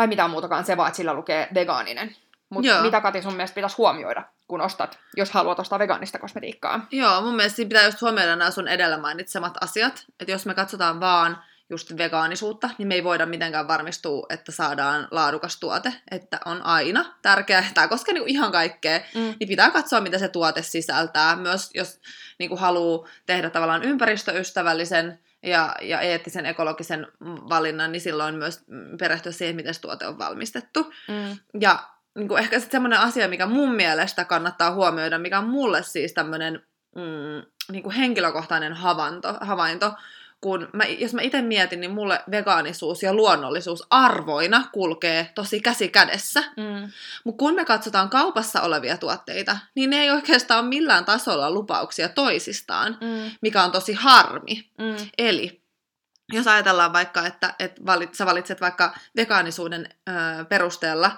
tai mitään muutakaan, se vaan, että sillä lukee vegaaninen. Mutta mitä Kati sun mielestä pitäisi huomioida, kun ostat, jos haluat ostaa vegaanista kosmetiikkaa? Joo, mun mielestä pitää just huomioida nämä sun edellä mainitsemat asiat. Että jos me katsotaan vaan just vegaanisuutta, niin me ei voida mitenkään varmistua, että saadaan laadukas tuote. Että on aina tärkeää, tämä koskee niinku ihan kaikkea, mm. niin pitää katsoa, mitä se tuote sisältää. Myös jos niinku haluaa tehdä tavallaan ympäristöystävällisen ja, ja eettisen ekologisen valinnan, niin silloin myös perehtyä siihen, miten se tuote on valmistettu. Mm. Ja niin kuin ehkä sitten semmoinen asia, mikä mun mielestä kannattaa huomioida, mikä on mulle siis tämmöinen mm, niin kuin henkilökohtainen havainto, havainto kun mä, jos mä itse mietin, niin mulle vegaanisuus ja luonnollisuus arvoina kulkee tosi käsi kädessä. Mm. Mutta kun me katsotaan kaupassa olevia tuotteita, niin ne ei oikeastaan ole millään tasolla lupauksia toisistaan, mm. mikä on tosi harmi. Mm. Eli jos ajatellaan vaikka, että, että valit, sä valitset vaikka vegaanisuuden ö, perusteella,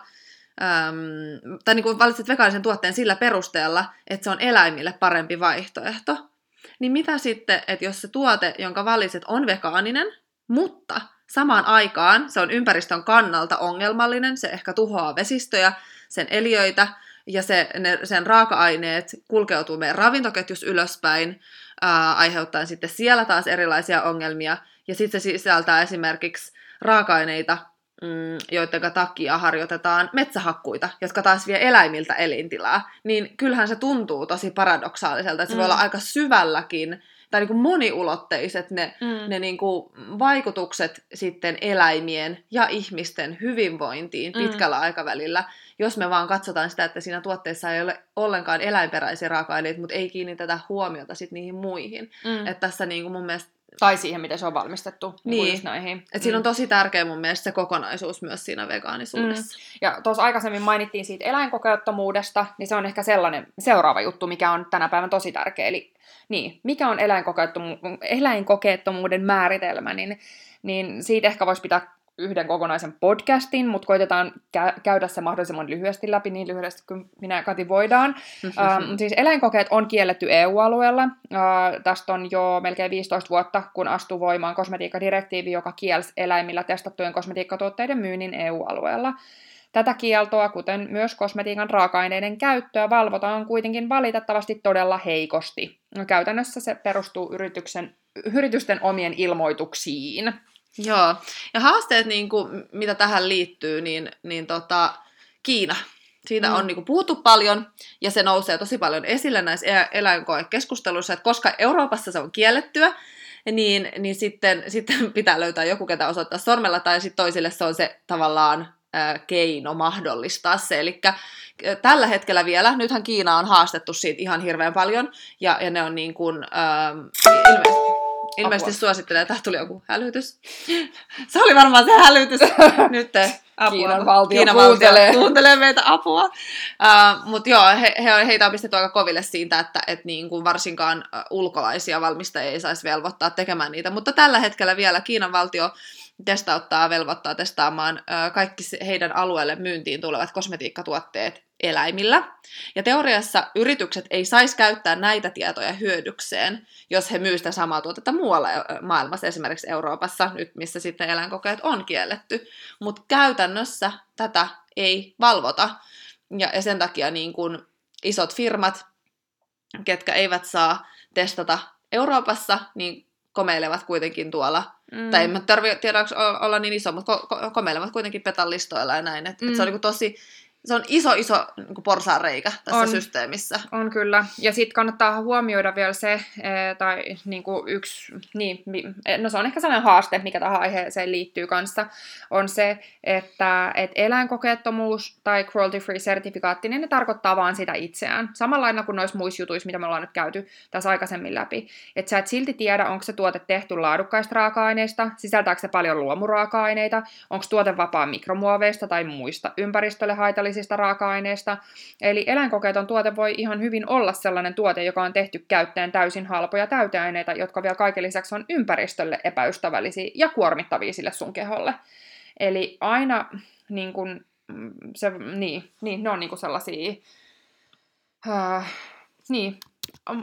Öm, tai niin kuin valitset vegaanisen tuotteen sillä perusteella, että se on eläimille parempi vaihtoehto, niin mitä sitten, että jos se tuote, jonka valitset, on vegaaninen, mutta samaan aikaan se on ympäristön kannalta ongelmallinen, se ehkä tuhoaa vesistöjä, sen eliöitä, ja se, ne, sen raaka-aineet kulkeutuu meidän ravintoketjus ylöspäin, ää, aiheuttaen sitten siellä taas erilaisia ongelmia, ja sitten se sisältää esimerkiksi raaka-aineita, mm, joiden takia harjoitetaan metsähakkuita, jotka taas vie eläimiltä elintilaa, niin kyllähän se tuntuu tosi paradoksaaliselta, että se mm. voi olla aika syvälläkin tai niin kuin moniulotteiset ne, mm. ne niin kuin vaikutukset sitten eläimien ja ihmisten hyvinvointiin mm. pitkällä aikavälillä, jos me vaan katsotaan sitä, että siinä tuotteessa ei ole ollenkaan eläinperäisiä raaka-aineita, mutta ei kiinnitetä huomiota sitten niihin muihin. Mm. Että tässä niin kuin mun mielestä tai siihen, miten se on valmistettu. Niin. niin. näihin. Et mm. siinä on mm. tosi tärkeä mun mielestä se kokonaisuus myös siinä vegaanisuudessa. Mm. Ja tuossa aikaisemmin mainittiin siitä eläinkokeuttomuudesta, niin se on ehkä sellainen seuraava juttu, mikä on tänä päivänä tosi tärkeä. Eli niin, mikä on eläinkokeettomuuden määritelmä, niin, niin siitä ehkä voisi pitää yhden kokonaisen podcastin, mutta koitetaan kä- käydä se mahdollisimman lyhyesti läpi, niin lyhyesti kuin minä ja Kati voidaan. uh, siis eläinkokeet on kielletty EU-alueella. Uh, tästä on jo melkein 15 vuotta, kun astui voimaan kosmetiikkadirektiivi, joka kielsi eläimillä testattujen kosmetiikkatuotteiden myynnin EU-alueella. Tätä kieltoa, kuten myös kosmetiikan raaka-aineiden käyttöä, valvotaan kuitenkin valitettavasti todella heikosti. No, käytännössä se perustuu yrityksen, yritysten omien ilmoituksiin. Joo, ja haasteet, niin kuin, mitä tähän liittyy, niin, niin tota, Kiina. Siitä mm. on niin kuin, puhuttu paljon, ja se nousee tosi paljon esille näissä e-, eläinkoekeskusteluissa, että koska Euroopassa se on kiellettyä, niin, niin sitten, sitten pitää löytää joku, ketä osoittaa sormella, tai sitten toisille se on se tavallaan keino mahdollistaa se. Eli tällä hetkellä vielä, nythän Kiina on haastettu siitä ihan hirveän paljon, ja, ja ne on niin kuin, ähm, ilmeisesti, ilmeisesti suosittelee, että tuli joku hälytys. Se oli varmaan se hälytys. Nyt apua. Kiinan valtio Kiinan kuuntelee. Valtio kuuntelee meitä apua. Uh, Mutta joo, he, he, heitä on pistetty aika koville siitä, että et niin kuin varsinkaan ulkolaisia valmistajia ei saisi velvoittaa tekemään niitä. Mutta tällä hetkellä vielä Kiinan valtio testauttaa, velvoittaa testaamaan kaikki heidän alueelle myyntiin tulevat kosmetiikkatuotteet eläimillä. Ja teoriassa yritykset ei saisi käyttää näitä tietoja hyödykseen, jos he myyvät sitä samaa tuotetta muualla maailmassa, esimerkiksi Euroopassa, nyt missä sitten eläinkokeet on kielletty. Mutta käytännössä tätä ei valvota. Ja, ja sen takia niin kun isot firmat, ketkä eivät saa testata Euroopassa, niin komeilevat kuitenkin tuolla, mm. tai en mä tarvitse tiedä olla niin iso, mutta ko- ko- komeilevat kuitenkin petallistoilla ja näin. Et, mm. et se on niin tosi se on iso, iso niin porsaanreikä tässä on, systeemissä. On kyllä. Ja sitten kannattaa huomioida vielä se, eh, tai niin kuin yksi, niin, no se on ehkä sellainen haaste, mikä tähän aiheeseen liittyy kanssa, on se, että et eläinkokeettomuus tai cruelty-free sertifikaatti, niin ne tarkoittaa vaan sitä itseään. Samalla lailla kuin noissa muissa jutuissa, mitä me ollaan nyt käyty tässä aikaisemmin läpi. Että sä et silti tiedä, onko se tuote tehty laadukkaista raaka-aineista, sisältääkö se paljon luomuraaka-aineita, onko tuote vapaa mikromuoveista tai muista ympäristölle haitallisista epäterveellisistä raaka-aineista. Eli eläinkokeeton tuote voi ihan hyvin olla sellainen tuote, joka on tehty käyttäen täysin halpoja täyteaineita, jotka vielä kaiken lisäksi on ympäristölle epäystävällisiä ja kuormittavia sille sun keholle. Eli aina niin kun, mm, se, niin, niin, ne on niin kuin sellaisia... Uh, niin,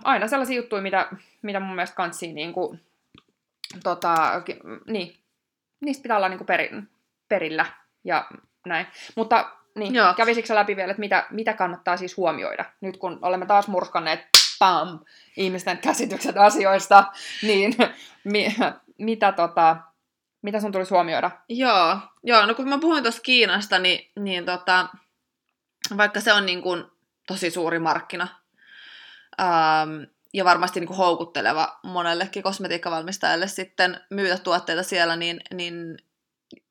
aina sellaisia juttuja, mitä, mitä mun mielestä kanssiin niin kuin, tota, niin, niistä pitää olla niin kuin peri, perillä ja näin. Mutta niin, Joo. kävisikö läpi vielä, että mitä, mitä kannattaa siis huomioida? Nyt kun olemme taas murskanneet pam, ihmisten käsitykset asioista, niin mi, mitä, tota, mitä sun tulisi huomioida? Joo, Joo no kun mä puhuin tuosta Kiinasta, niin, niin tota, vaikka se on niin kuin tosi suuri markkina, ähm, ja varmasti niin kuin houkutteleva monellekin kosmetiikkavalmistajalle sitten myydä tuotteita siellä, niin, niin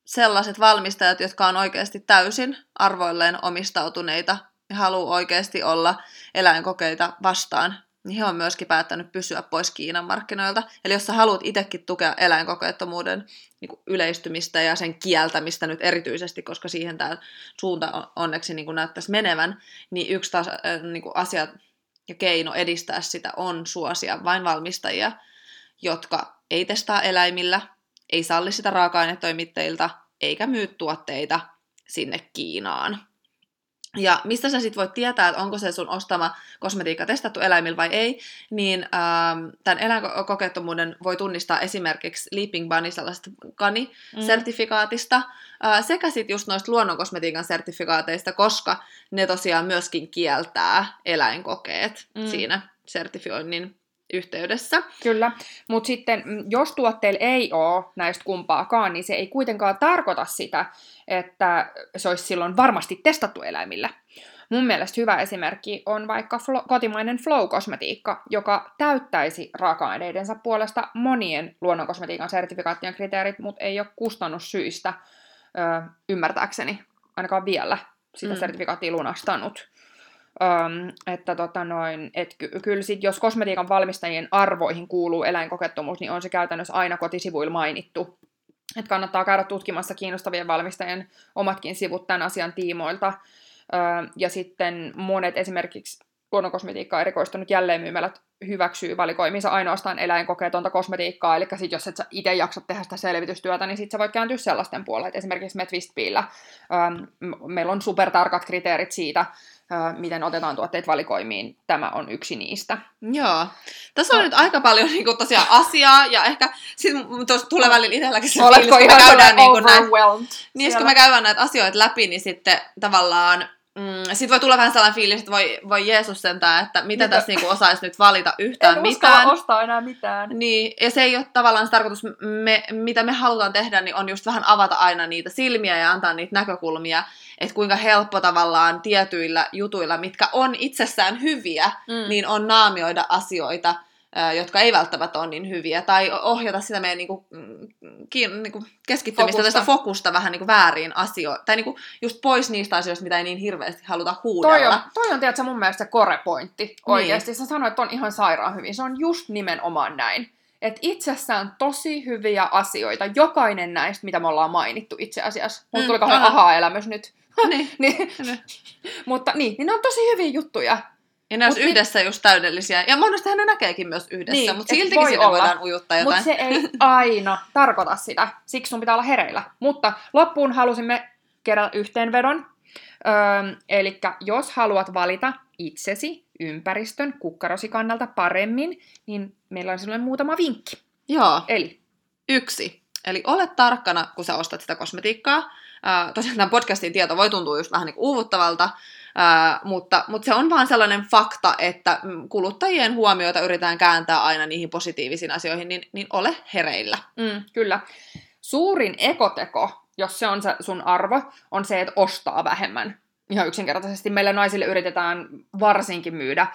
sellaiset valmistajat, jotka on oikeasti täysin arvoilleen omistautuneita ja haluaa oikeasti olla eläinkokeita vastaan, niin he on myöskin päättänyt pysyä pois Kiinan markkinoilta. Eli jos sä haluat itsekin tukea eläinkokeettomuuden niin yleistymistä ja sen kieltämistä nyt erityisesti, koska siihen tämä suunta onneksi niin näyttäisi menevän, niin yksi taas, äh, niin asia ja keino edistää sitä on suosia vain valmistajia, jotka ei testaa eläimillä, ei salli sitä raaka-ainetoimittajilta, eikä myy tuotteita sinne Kiinaan. Ja mistä sä sitten voit tietää, että onko se sun ostama kosmetiikka testattu eläimillä vai ei, niin ähm, tämän eläinkokeettomuuden voi tunnistaa esimerkiksi Leaping Bunny sellaisesta GANI-sertifikaatista, mm. äh, sekä sitten just noista luonnonkosmetiikan sertifikaateista, koska ne tosiaan myöskin kieltää eläinkokeet mm. siinä sertifioinnin yhteydessä. Kyllä, mutta sitten mm, jos tuotteilla ei ole näistä kumpaakaan, niin se ei kuitenkaan tarkoita sitä, että se olisi silloin varmasti testattu eläimillä. Mun mielestä hyvä esimerkki on vaikka flo- kotimainen Flow-kosmetiikka, joka täyttäisi raaka-aineidensa puolesta monien luonnonkosmetiikan sertifikaattien kriteerit, mutta ei ole kustannussyistä ö, ymmärtääkseni ainakaan vielä sitä mm. sertifikaattia lunastanut. Öm, että tota noin, et ky- kyllä sit, jos kosmetiikan valmistajien arvoihin kuuluu eläinkokettomuus, niin on se käytännössä aina kotisivuilla mainittu. Et kannattaa käydä tutkimassa kiinnostavien valmistajien omatkin sivut tämän asian tiimoilta. Öö, ja sitten monet esimerkiksi luonnonkosmetiikkaa erikoistunut jälleenmyymälät hyväksyy valikoimiinsa ainoastaan eläinkokeetonta kosmetiikkaa, eli sit jos et sä itse jaksa tehdä sitä selvitystyötä, niin sit sä voit kääntyä sellaisten puolelle. Et esimerkiksi me Twistpiillä ähm, meillä on supertarkat kriteerit siitä, äh, miten otetaan tuotteet valikoimiin. Tämä on yksi niistä. Joo. Tässä on no. nyt aika paljon niin kuin, tosiaan asiaa, ja ehkä sit tuossa tulee välillä itselläkin se Oletko fiilis, kun me käydään niin kuin, näin, niin, kun me käydään näitä asioita läpi, niin sitten tavallaan Mm, sitten voi tulla vähän sellainen fiilis, että voi, voi Jeesus sentää, että mitä, mitä? tässä niinku osaisi nyt valita yhtään en mitään. ostaa enää mitään. Niin, ja se ei ole tavallaan se tarkoitus, me, mitä me halutaan tehdä, niin on just vähän avata aina niitä silmiä ja antaa niitä näkökulmia, että kuinka helppo tavallaan tietyillä jutuilla, mitkä on itsessään hyviä, mm. niin on naamioida asioita, jotka ei välttämättä ole niin hyviä, tai ohjata sitä meidän niinku, kiin, niinku keskittymistä, fokusta. tästä fokusta vähän niinku väärin asioihin, tai niinku just pois niistä asioista, mitä ei niin hirveästi haluta huudella. Toi on, toi on tiedätkö, mun mielestä se korepointti oikeasti. Niin. Sä sanoit, että on ihan sairaan hyvin. Se on just nimenomaan näin. Että itsessään tosi hyviä asioita, jokainen näistä, mitä me ollaan mainittu itse asiassa. Mulla mm, tuli kauhean aha-elämys nyt. niin. niin. Mutta niin, niin ne on tosi hyviä juttuja. Ja ne olisi yhdessä just täydellisiä. Ja monesti ne näkeekin myös yhdessä, niin, mutta siltikin voi sinne olla. voidaan ujuttaa jotain. Mutta se ei aina tarkoita sitä. Siksi sun pitää olla hereillä. Mutta loppuun halusimme kerätä yhteenvedon. Öö, eli jos haluat valita itsesi ympäristön kukkarosi kannalta paremmin, niin meillä on sinulle muutama vinkki. Joo. Eli? Yksi. Eli ole tarkkana, kun sä ostat sitä kosmetiikkaa. Tosiaan tämän podcastin tieto voi tuntua just vähän niin uuvuttavalta, Ää, mutta, mutta se on vaan sellainen fakta, että mm, kuluttajien huomioita yritetään kääntää aina niihin positiivisiin asioihin, niin, niin ole hereillä. Mm, kyllä. Suurin ekoteko, jos se on se sun arvo, on se, että ostaa vähemmän. Ihan yksinkertaisesti meille naisille yritetään varsinkin myydä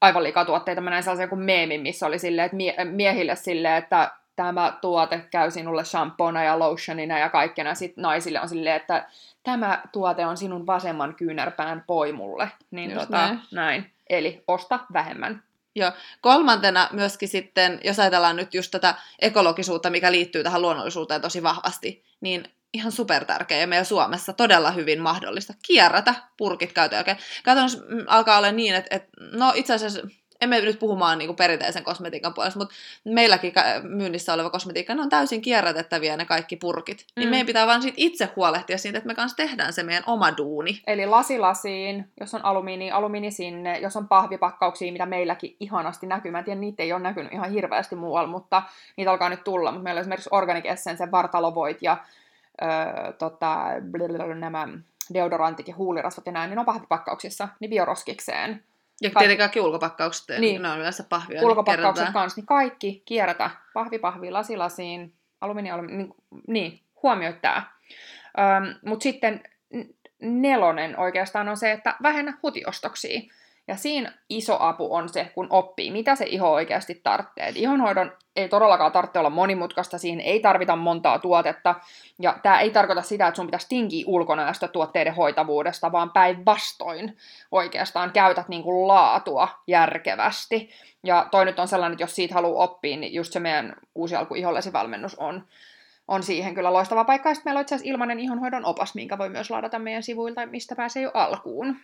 aivan liikaa tuotteita. Mä näin sellaisen kuin meemin, missä oli silleen, että mie- miehille silleen, että tämä tuote käy sinulle shampoona ja lotionina ja kaikkena. Sitten naisille on silleen, että tämä tuote on sinun vasemman kyynärpään poimulle. Niin Just tota, näin. näin. Eli osta vähemmän. Joo. Kolmantena myöskin sitten, jos ajatellaan nyt just tätä ekologisuutta, mikä liittyy tähän luonnollisuuteen tosi vahvasti, niin ihan super tärkeä ja meidän Suomessa todella hyvin mahdollista kierrätä purkit käytön jälkeen. Käytännössä alkaa olla niin, että, että no itse asiassa emme nyt puhumaan niin kuin perinteisen kosmetiikan puolesta, mutta meilläkin myynnissä oleva kosmetiikka, ne on täysin kierrätettäviä ne kaikki purkit. Niin mm. Niin meidän pitää vaan siitä itse huolehtia siitä, että me kanssa tehdään se meidän oma duuni. Eli lasi lasiin, jos on alumiini, alumiini sinne, jos on pahvipakkauksia, mitä meilläkin ihanasti näkyy. Mä en tiedä, niitä ei ole näkynyt ihan hirveästi muualla, mutta niitä alkaa nyt tulla. Mutta meillä on esimerkiksi Organic Essence, vartalovoit ja öö, tota, nämä deodorantit ja huulirasvat ja näin, niin ne on pahvipakkauksissa, niin bioroskikseen ja Ka- tietenkin kaikki ulkopakkaukset, niin, niin ne on yleensä pahvia. Niin ulkopakkaukset niin kanssa, niin kaikki kierrätä. Pahvi, pahvi, lasi, lasiin, alumiini, alumiini, niin, niin huomioi tämä. Mutta sitten nelonen oikeastaan on se, että vähennä hutiostoksia. Ja siinä iso apu on se, kun oppii, mitä se iho oikeasti tarvitsee. ihonhoidon ei todellakaan tarvitse olla monimutkaista, siihen ei tarvita montaa tuotetta. Ja tämä ei tarkoita sitä, että sun pitäisi tinkiä ulkonäöstä tuotteiden hoitavuudesta, vaan päinvastoin oikeastaan käytät niin kuin laatua järkevästi. Ja toi nyt on sellainen, että jos siitä haluaa oppia, niin just se meidän uusi alku ihollesivalmennus on, on siihen kyllä loistava paikka. Ja sitten meillä on itse asiassa ilmainen ihonhoidon opas, minkä voi myös ladata meidän sivuilta, mistä pääsee jo alkuun.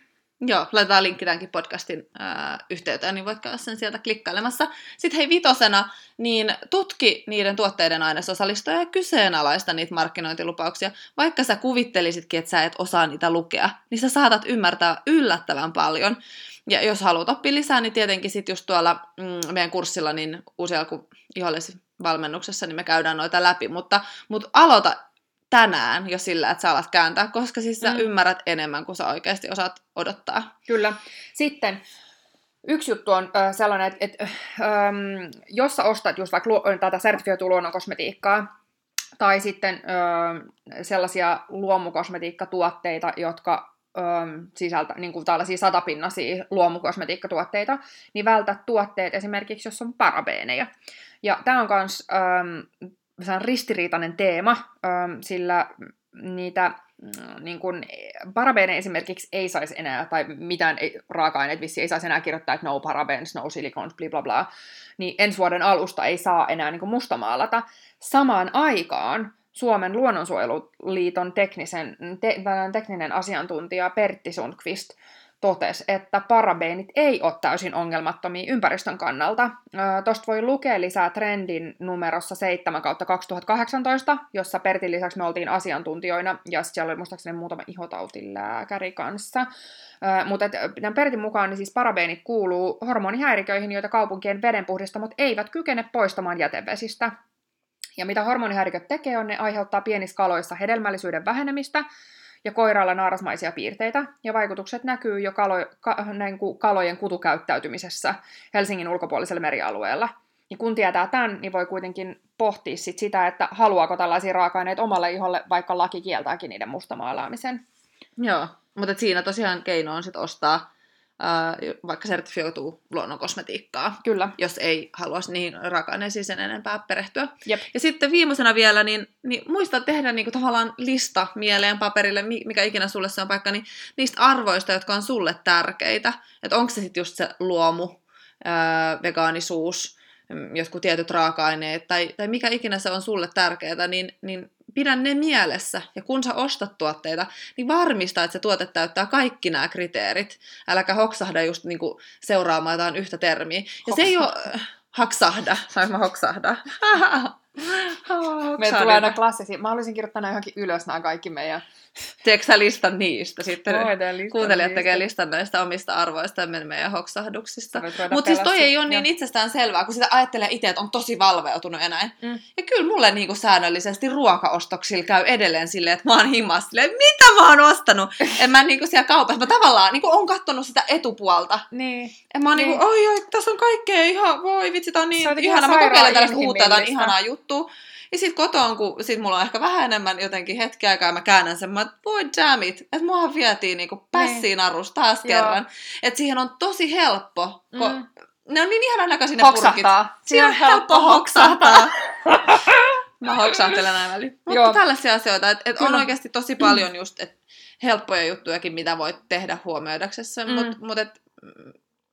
Joo, laitetaan linkki tämänkin podcastin ää, yhteyteen, niin voit käydä sen sieltä klikkailemassa. Sitten hei vitosena, niin tutki niiden tuotteiden ainesosalistoja ja kyseenalaista niitä markkinointilupauksia. Vaikka sä kuvittelisitkin, että sä et osaa niitä lukea, niin sä saatat ymmärtää yllättävän paljon. Ja jos haluat oppia lisää, niin tietenkin sitten just tuolla mm, meidän kurssilla, niin uusi alku valmennuksessa, niin me käydään noita läpi. Mutta, mutta aloita tänään jo sillä, että sä alat kääntää, koska siis sä mm. ymmärrät enemmän kuin sä oikeasti osaat odottaa. Kyllä. Sitten Yksi juttu on äh, sellainen, että et, ähm, jos sä ostat just vaikka lu- tätä sertifioitua luonnonkosmetiikkaa, tai sitten äh, sellaisia luomukosmetiikkatuotteita, jotka ähm, sisältä, niin kuin tällaisia satapinnaisia luomukosmetiikkatuotteita, niin vältä tuotteet esimerkiksi, jos on parabeeneja. Ja tämä on myös ähm, ristiriitainen teema, sillä niitä Mm, niin kun, parabeene esimerkiksi ei saisi enää, tai mitään ei, raaka-aineet vissi ei saisi enää kirjoittaa, että no parabens, no silicons, bla bla bla, niin ensi vuoden alusta ei saa enää niin mustamaalata. Samaan aikaan Suomen luonnonsuojeluliiton teknisen, te, tekninen asiantuntija Pertti Sundqvist totesi, että parabeenit ei ole täysin ongelmattomia ympäristön kannalta. Tuosta voi lukea lisää trendin numerossa 7 kautta 2018, jossa Pertin lisäksi me oltiin asiantuntijoina, ja siellä oli muistaakseni muutama ihotautilääkäri kanssa. Mutta Pertin mukaan niin siis parabeenit kuuluu hormonihäiriköihin, joita kaupunkien vedenpuhdistamot eivät kykene poistamaan jätevesistä. Ja mitä hormonihäiriköt tekee, on ne aiheuttaa pienissä kaloissa hedelmällisyyden vähenemistä, ja koiraalla naarasmaisia piirteitä, ja vaikutukset näkyy jo kalo, ka, näin kuin kalojen kutukäyttäytymisessä Helsingin ulkopuolisella merialueella. Ja kun tietää tämän, niin voi kuitenkin pohtia sit sitä, että haluaako tällaisia raaka-aineita omalle iholle, vaikka laki kieltääkin niiden mustamaalaamisen. Joo, mutta siinä tosiaan keino on sit ostaa vaikka sertifioituu luonnonkosmetiikkaa, Kyllä. jos ei halua niihin raaka-aineisiin sen enempää perehtyä. Jep. Ja sitten viimeisenä vielä, niin, niin muista tehdä niin kuin tavallaan lista mieleen paperille, mikä ikinä sulle se on paikka, niin niistä arvoista, jotka on sulle tärkeitä. Että onko se sitten just se luomu, ää, vegaanisuus, mm, jotkut tietyt raaka-aineet, tai, tai mikä ikinä se on sulle tärkeää, niin, niin pidä ne mielessä. Ja kun sä ostat tuotteita, niin varmista, että se tuote täyttää kaikki nämä kriteerit. Äläkä hoksahda just niinku seuraamaan jotain yhtä termiä. Ja Hoksahda. se ei ole... Haksahda. Saanko mä hoksahda? Meillä tulee aina klassisia. Mä haluaisin kirjoittaa nämä johonkin ylös nämä kaikki meidän Teekö sä listan niistä sitten? Kuuntelijat niistä. tekee listan näistä omista arvoista ja meidän hoksahduksista. Mutta siis toi ei ole niin itsestään selvää, kun sitä ajattelee itse, että on tosi valveutunut ja näin. Mm. Ja kyllä mulle niinku säännöllisesti ruokaostoksilla käy edelleen silleen, että mä oon himas silleen, mitä mä oon ostanut? en mä niinku siellä kaupassa, mä tavallaan niinku oon kattonut sitä etupuolta. Niin. Ja mä oon niin. niinku, oi oi, tässä on kaikkea ihan, voi vitsi, tää on niin ihana. Mä kokeilen tällaista uutta, ihanaa juttua. Ja sit kotoon, kun sit mulla on ehkä vähän enemmän jotenkin hetki aikaa mä käännän sen, mä voi damn it, että muahan vietiin niinku niin. pässiin arus taas Joo. kerran. Että siihen on tosi helppo, kun mm. ne on niin ihanan näköisiä ne purkit. Siinä on helppo hoksahtaa. mä hoksahtelen näin väliin. Mutta Joo. tällaisia asioita, että et on oikeasti tosi paljon just et helppoja juttujakin, mitä voit tehdä huomioidaksessa, mm. mutta mut et,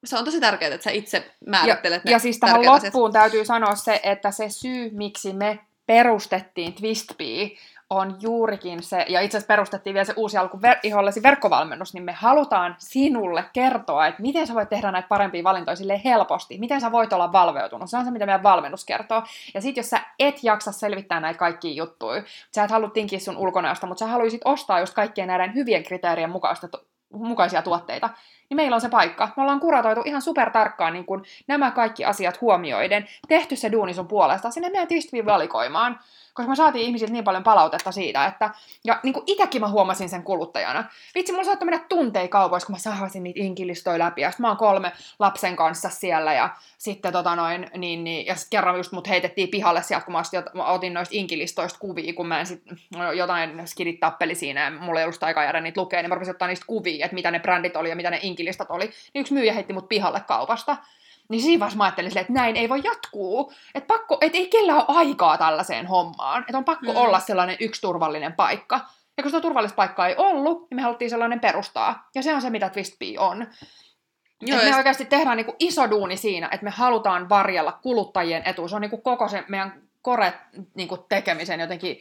se on tosi tärkeää, että sä itse määrittelet ja, ne Ja siis tähän loppuun asiat. täytyy sanoa se, että se syy, miksi me perustettiin Twistbee, on juurikin se, ja itse asiassa perustettiin vielä se uusi alku ver- ihollesi verkkovalmennus, niin me halutaan sinulle kertoa, että miten sä voit tehdä näitä parempia valintoja sille helposti, miten sä voit olla valveutunut. Se on se, mitä meidän valmennus kertoo. Ja sitten jos sä et jaksa selvittää näitä kaikkia juttuja, sä et halua tinkiä sun ulkonäöstä, mutta sä haluaisit ostaa just kaikkien näiden hyvien kriteerien mukaista, mukaisia tuotteita, niin meillä on se paikka. Me ollaan kuratoitu ihan super tarkkaan niin kun nämä kaikki asiat huomioiden, tehty se duuni sun puolesta sinne meidän valikoimaan koska me saatiin ihmisiltä niin paljon palautetta siitä, että, ja niin kuin itsekin mä huomasin sen kuluttajana. Vitsi, mulla saattoi mennä tunteja kaupoissa, kun mä sahasin niitä inkilistoja läpi, ja mä oon kolme lapsen kanssa siellä, ja sitten tota noin, niin, niin ja sitten kerran just mut heitettiin pihalle sieltä, kun mä, otin noista inkilistoista kuvia, kun mä en sit, no, jotain skidit tappeli siinä, ja mulla ei ollut aikaa jäädä niitä lukea, niin mä rupesin ottaa niistä kuvia, että mitä ne brändit oli ja mitä ne inkilistat oli, niin yksi myyjä heitti mut pihalle kaupasta. Niin siinä vaiheessa mä ajattelin silleen, että näin ei voi jatkuu. Että pakko, et ei kellään ole aikaa tällaiseen hommaan. Että on pakko mm. olla sellainen yksi turvallinen paikka. Ja kun sitä turvallista paikkaa ei ollut, niin me haluttiin sellainen perustaa. Ja se on se, mitä Twistbee on. Joo, me oikeasti tehdään niinku iso duuni siinä, että me halutaan varjella kuluttajien etu. Se on niinku koko se meidän kore niinku tekemisen jotenkin,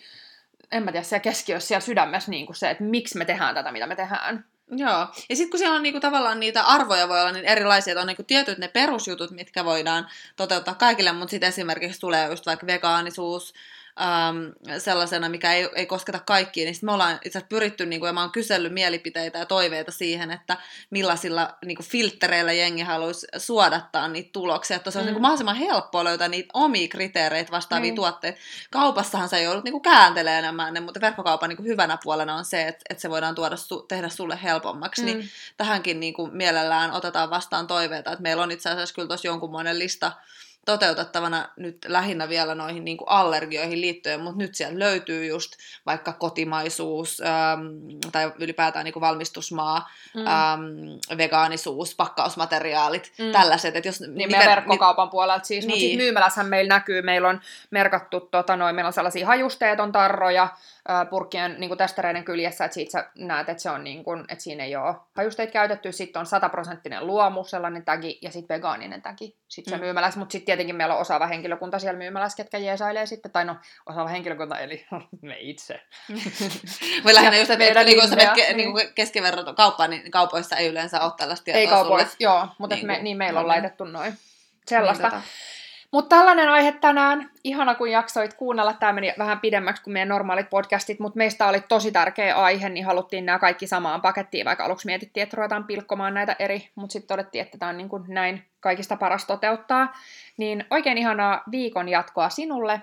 en mä tiedä, siellä keskiössä, siellä sydämessä niinku se, että miksi me tehdään tätä, mitä me tehdään. Joo, ja sitten kun siellä on niinku tavallaan niitä arvoja voi olla niin erilaisia, että on niinku tietyt ne perusjutut, mitkä voidaan toteuttaa kaikille, mutta sitten esimerkiksi tulee just vaikka vegaanisuus, ähm, sellaisena, mikä ei, ei kosketa kaikkia, niin me ollaan itse asiassa pyritty, niin kuin, ja mä oon kysellyt mielipiteitä ja toiveita siihen, että millaisilla niin kuin filtreillä jengi haluaisi suodattaa niitä tuloksia, että se on mm. niin kuin mahdollisimman helppoa löytää niitä omia kriteereitä vastaavia mm. tuotteita. Kaupassahan se ollut niin kuin kääntelee enemmän ne, mutta verkkokaupan niin kuin hyvänä puolena on se, että, että se voidaan tuoda su, tehdä sulle helpommaksi, niin mm. niin tähänkin niin kuin mielellään otetaan vastaan toiveita, että meillä on itse asiassa kyllä tuossa jonkunmoinen lista toteutettavana nyt lähinnä vielä noihin niin kuin allergioihin liittyen, mutta nyt siellä löytyy just vaikka kotimaisuus ähm, tai ylipäätään niin kuin valmistusmaa, mm. ähm, vegaanisuus, pakkausmateriaalit, mm. tällaiset. Että jos, niin mikä, verkkokaupan puolelta siis, niin. mutta sitten myymälässähän meillä näkyy, meillä on merkattu, tota, noin, meillä on sellaisia hajusteeton tarroja, purkkien niin testareiden kyljessä, että siitä sä näet, että, se on niin kuin, että siinä ei ole hajusteita käytetty, sitten on sataprosenttinen luomu, sellainen tagi, ja sitten vegaaninen tagi, sitten se mm. myymäläs, mutta sitten tietenkin meillä on osaava henkilökunta siellä myymälässä, ketkä jeesailee sitten, tai no osaava henkilökunta, eli me itse. Voi lähinnä just, että meidän niin kun sä menet ke, niin keskiverrot kauppaan, niin kaupoissa ei yleensä ole tällaista tietoa Ei kaupoissa, joo, mutta niin, me, niin meillä on laitettu noin. Sellaista. Niin, tota. Mutta tällainen aihe tänään. Ihana, kun jaksoit kuunnella. Tämä meni vähän pidemmäksi kuin meidän normaalit podcastit, mutta meistä oli tosi tärkeä aihe, niin haluttiin nämä kaikki samaan pakettiin, vaikka aluksi mietittiin, että ruvetaan pilkkomaan näitä eri, mutta sitten todettiin, että tämä on niin kuin näin kaikista paras toteuttaa. Niin oikein ihanaa viikon jatkoa sinulle,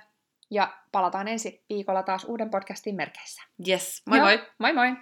ja palataan ensi viikolla taas uuden podcastin merkeissä. Yes, moi moi! Moi moi!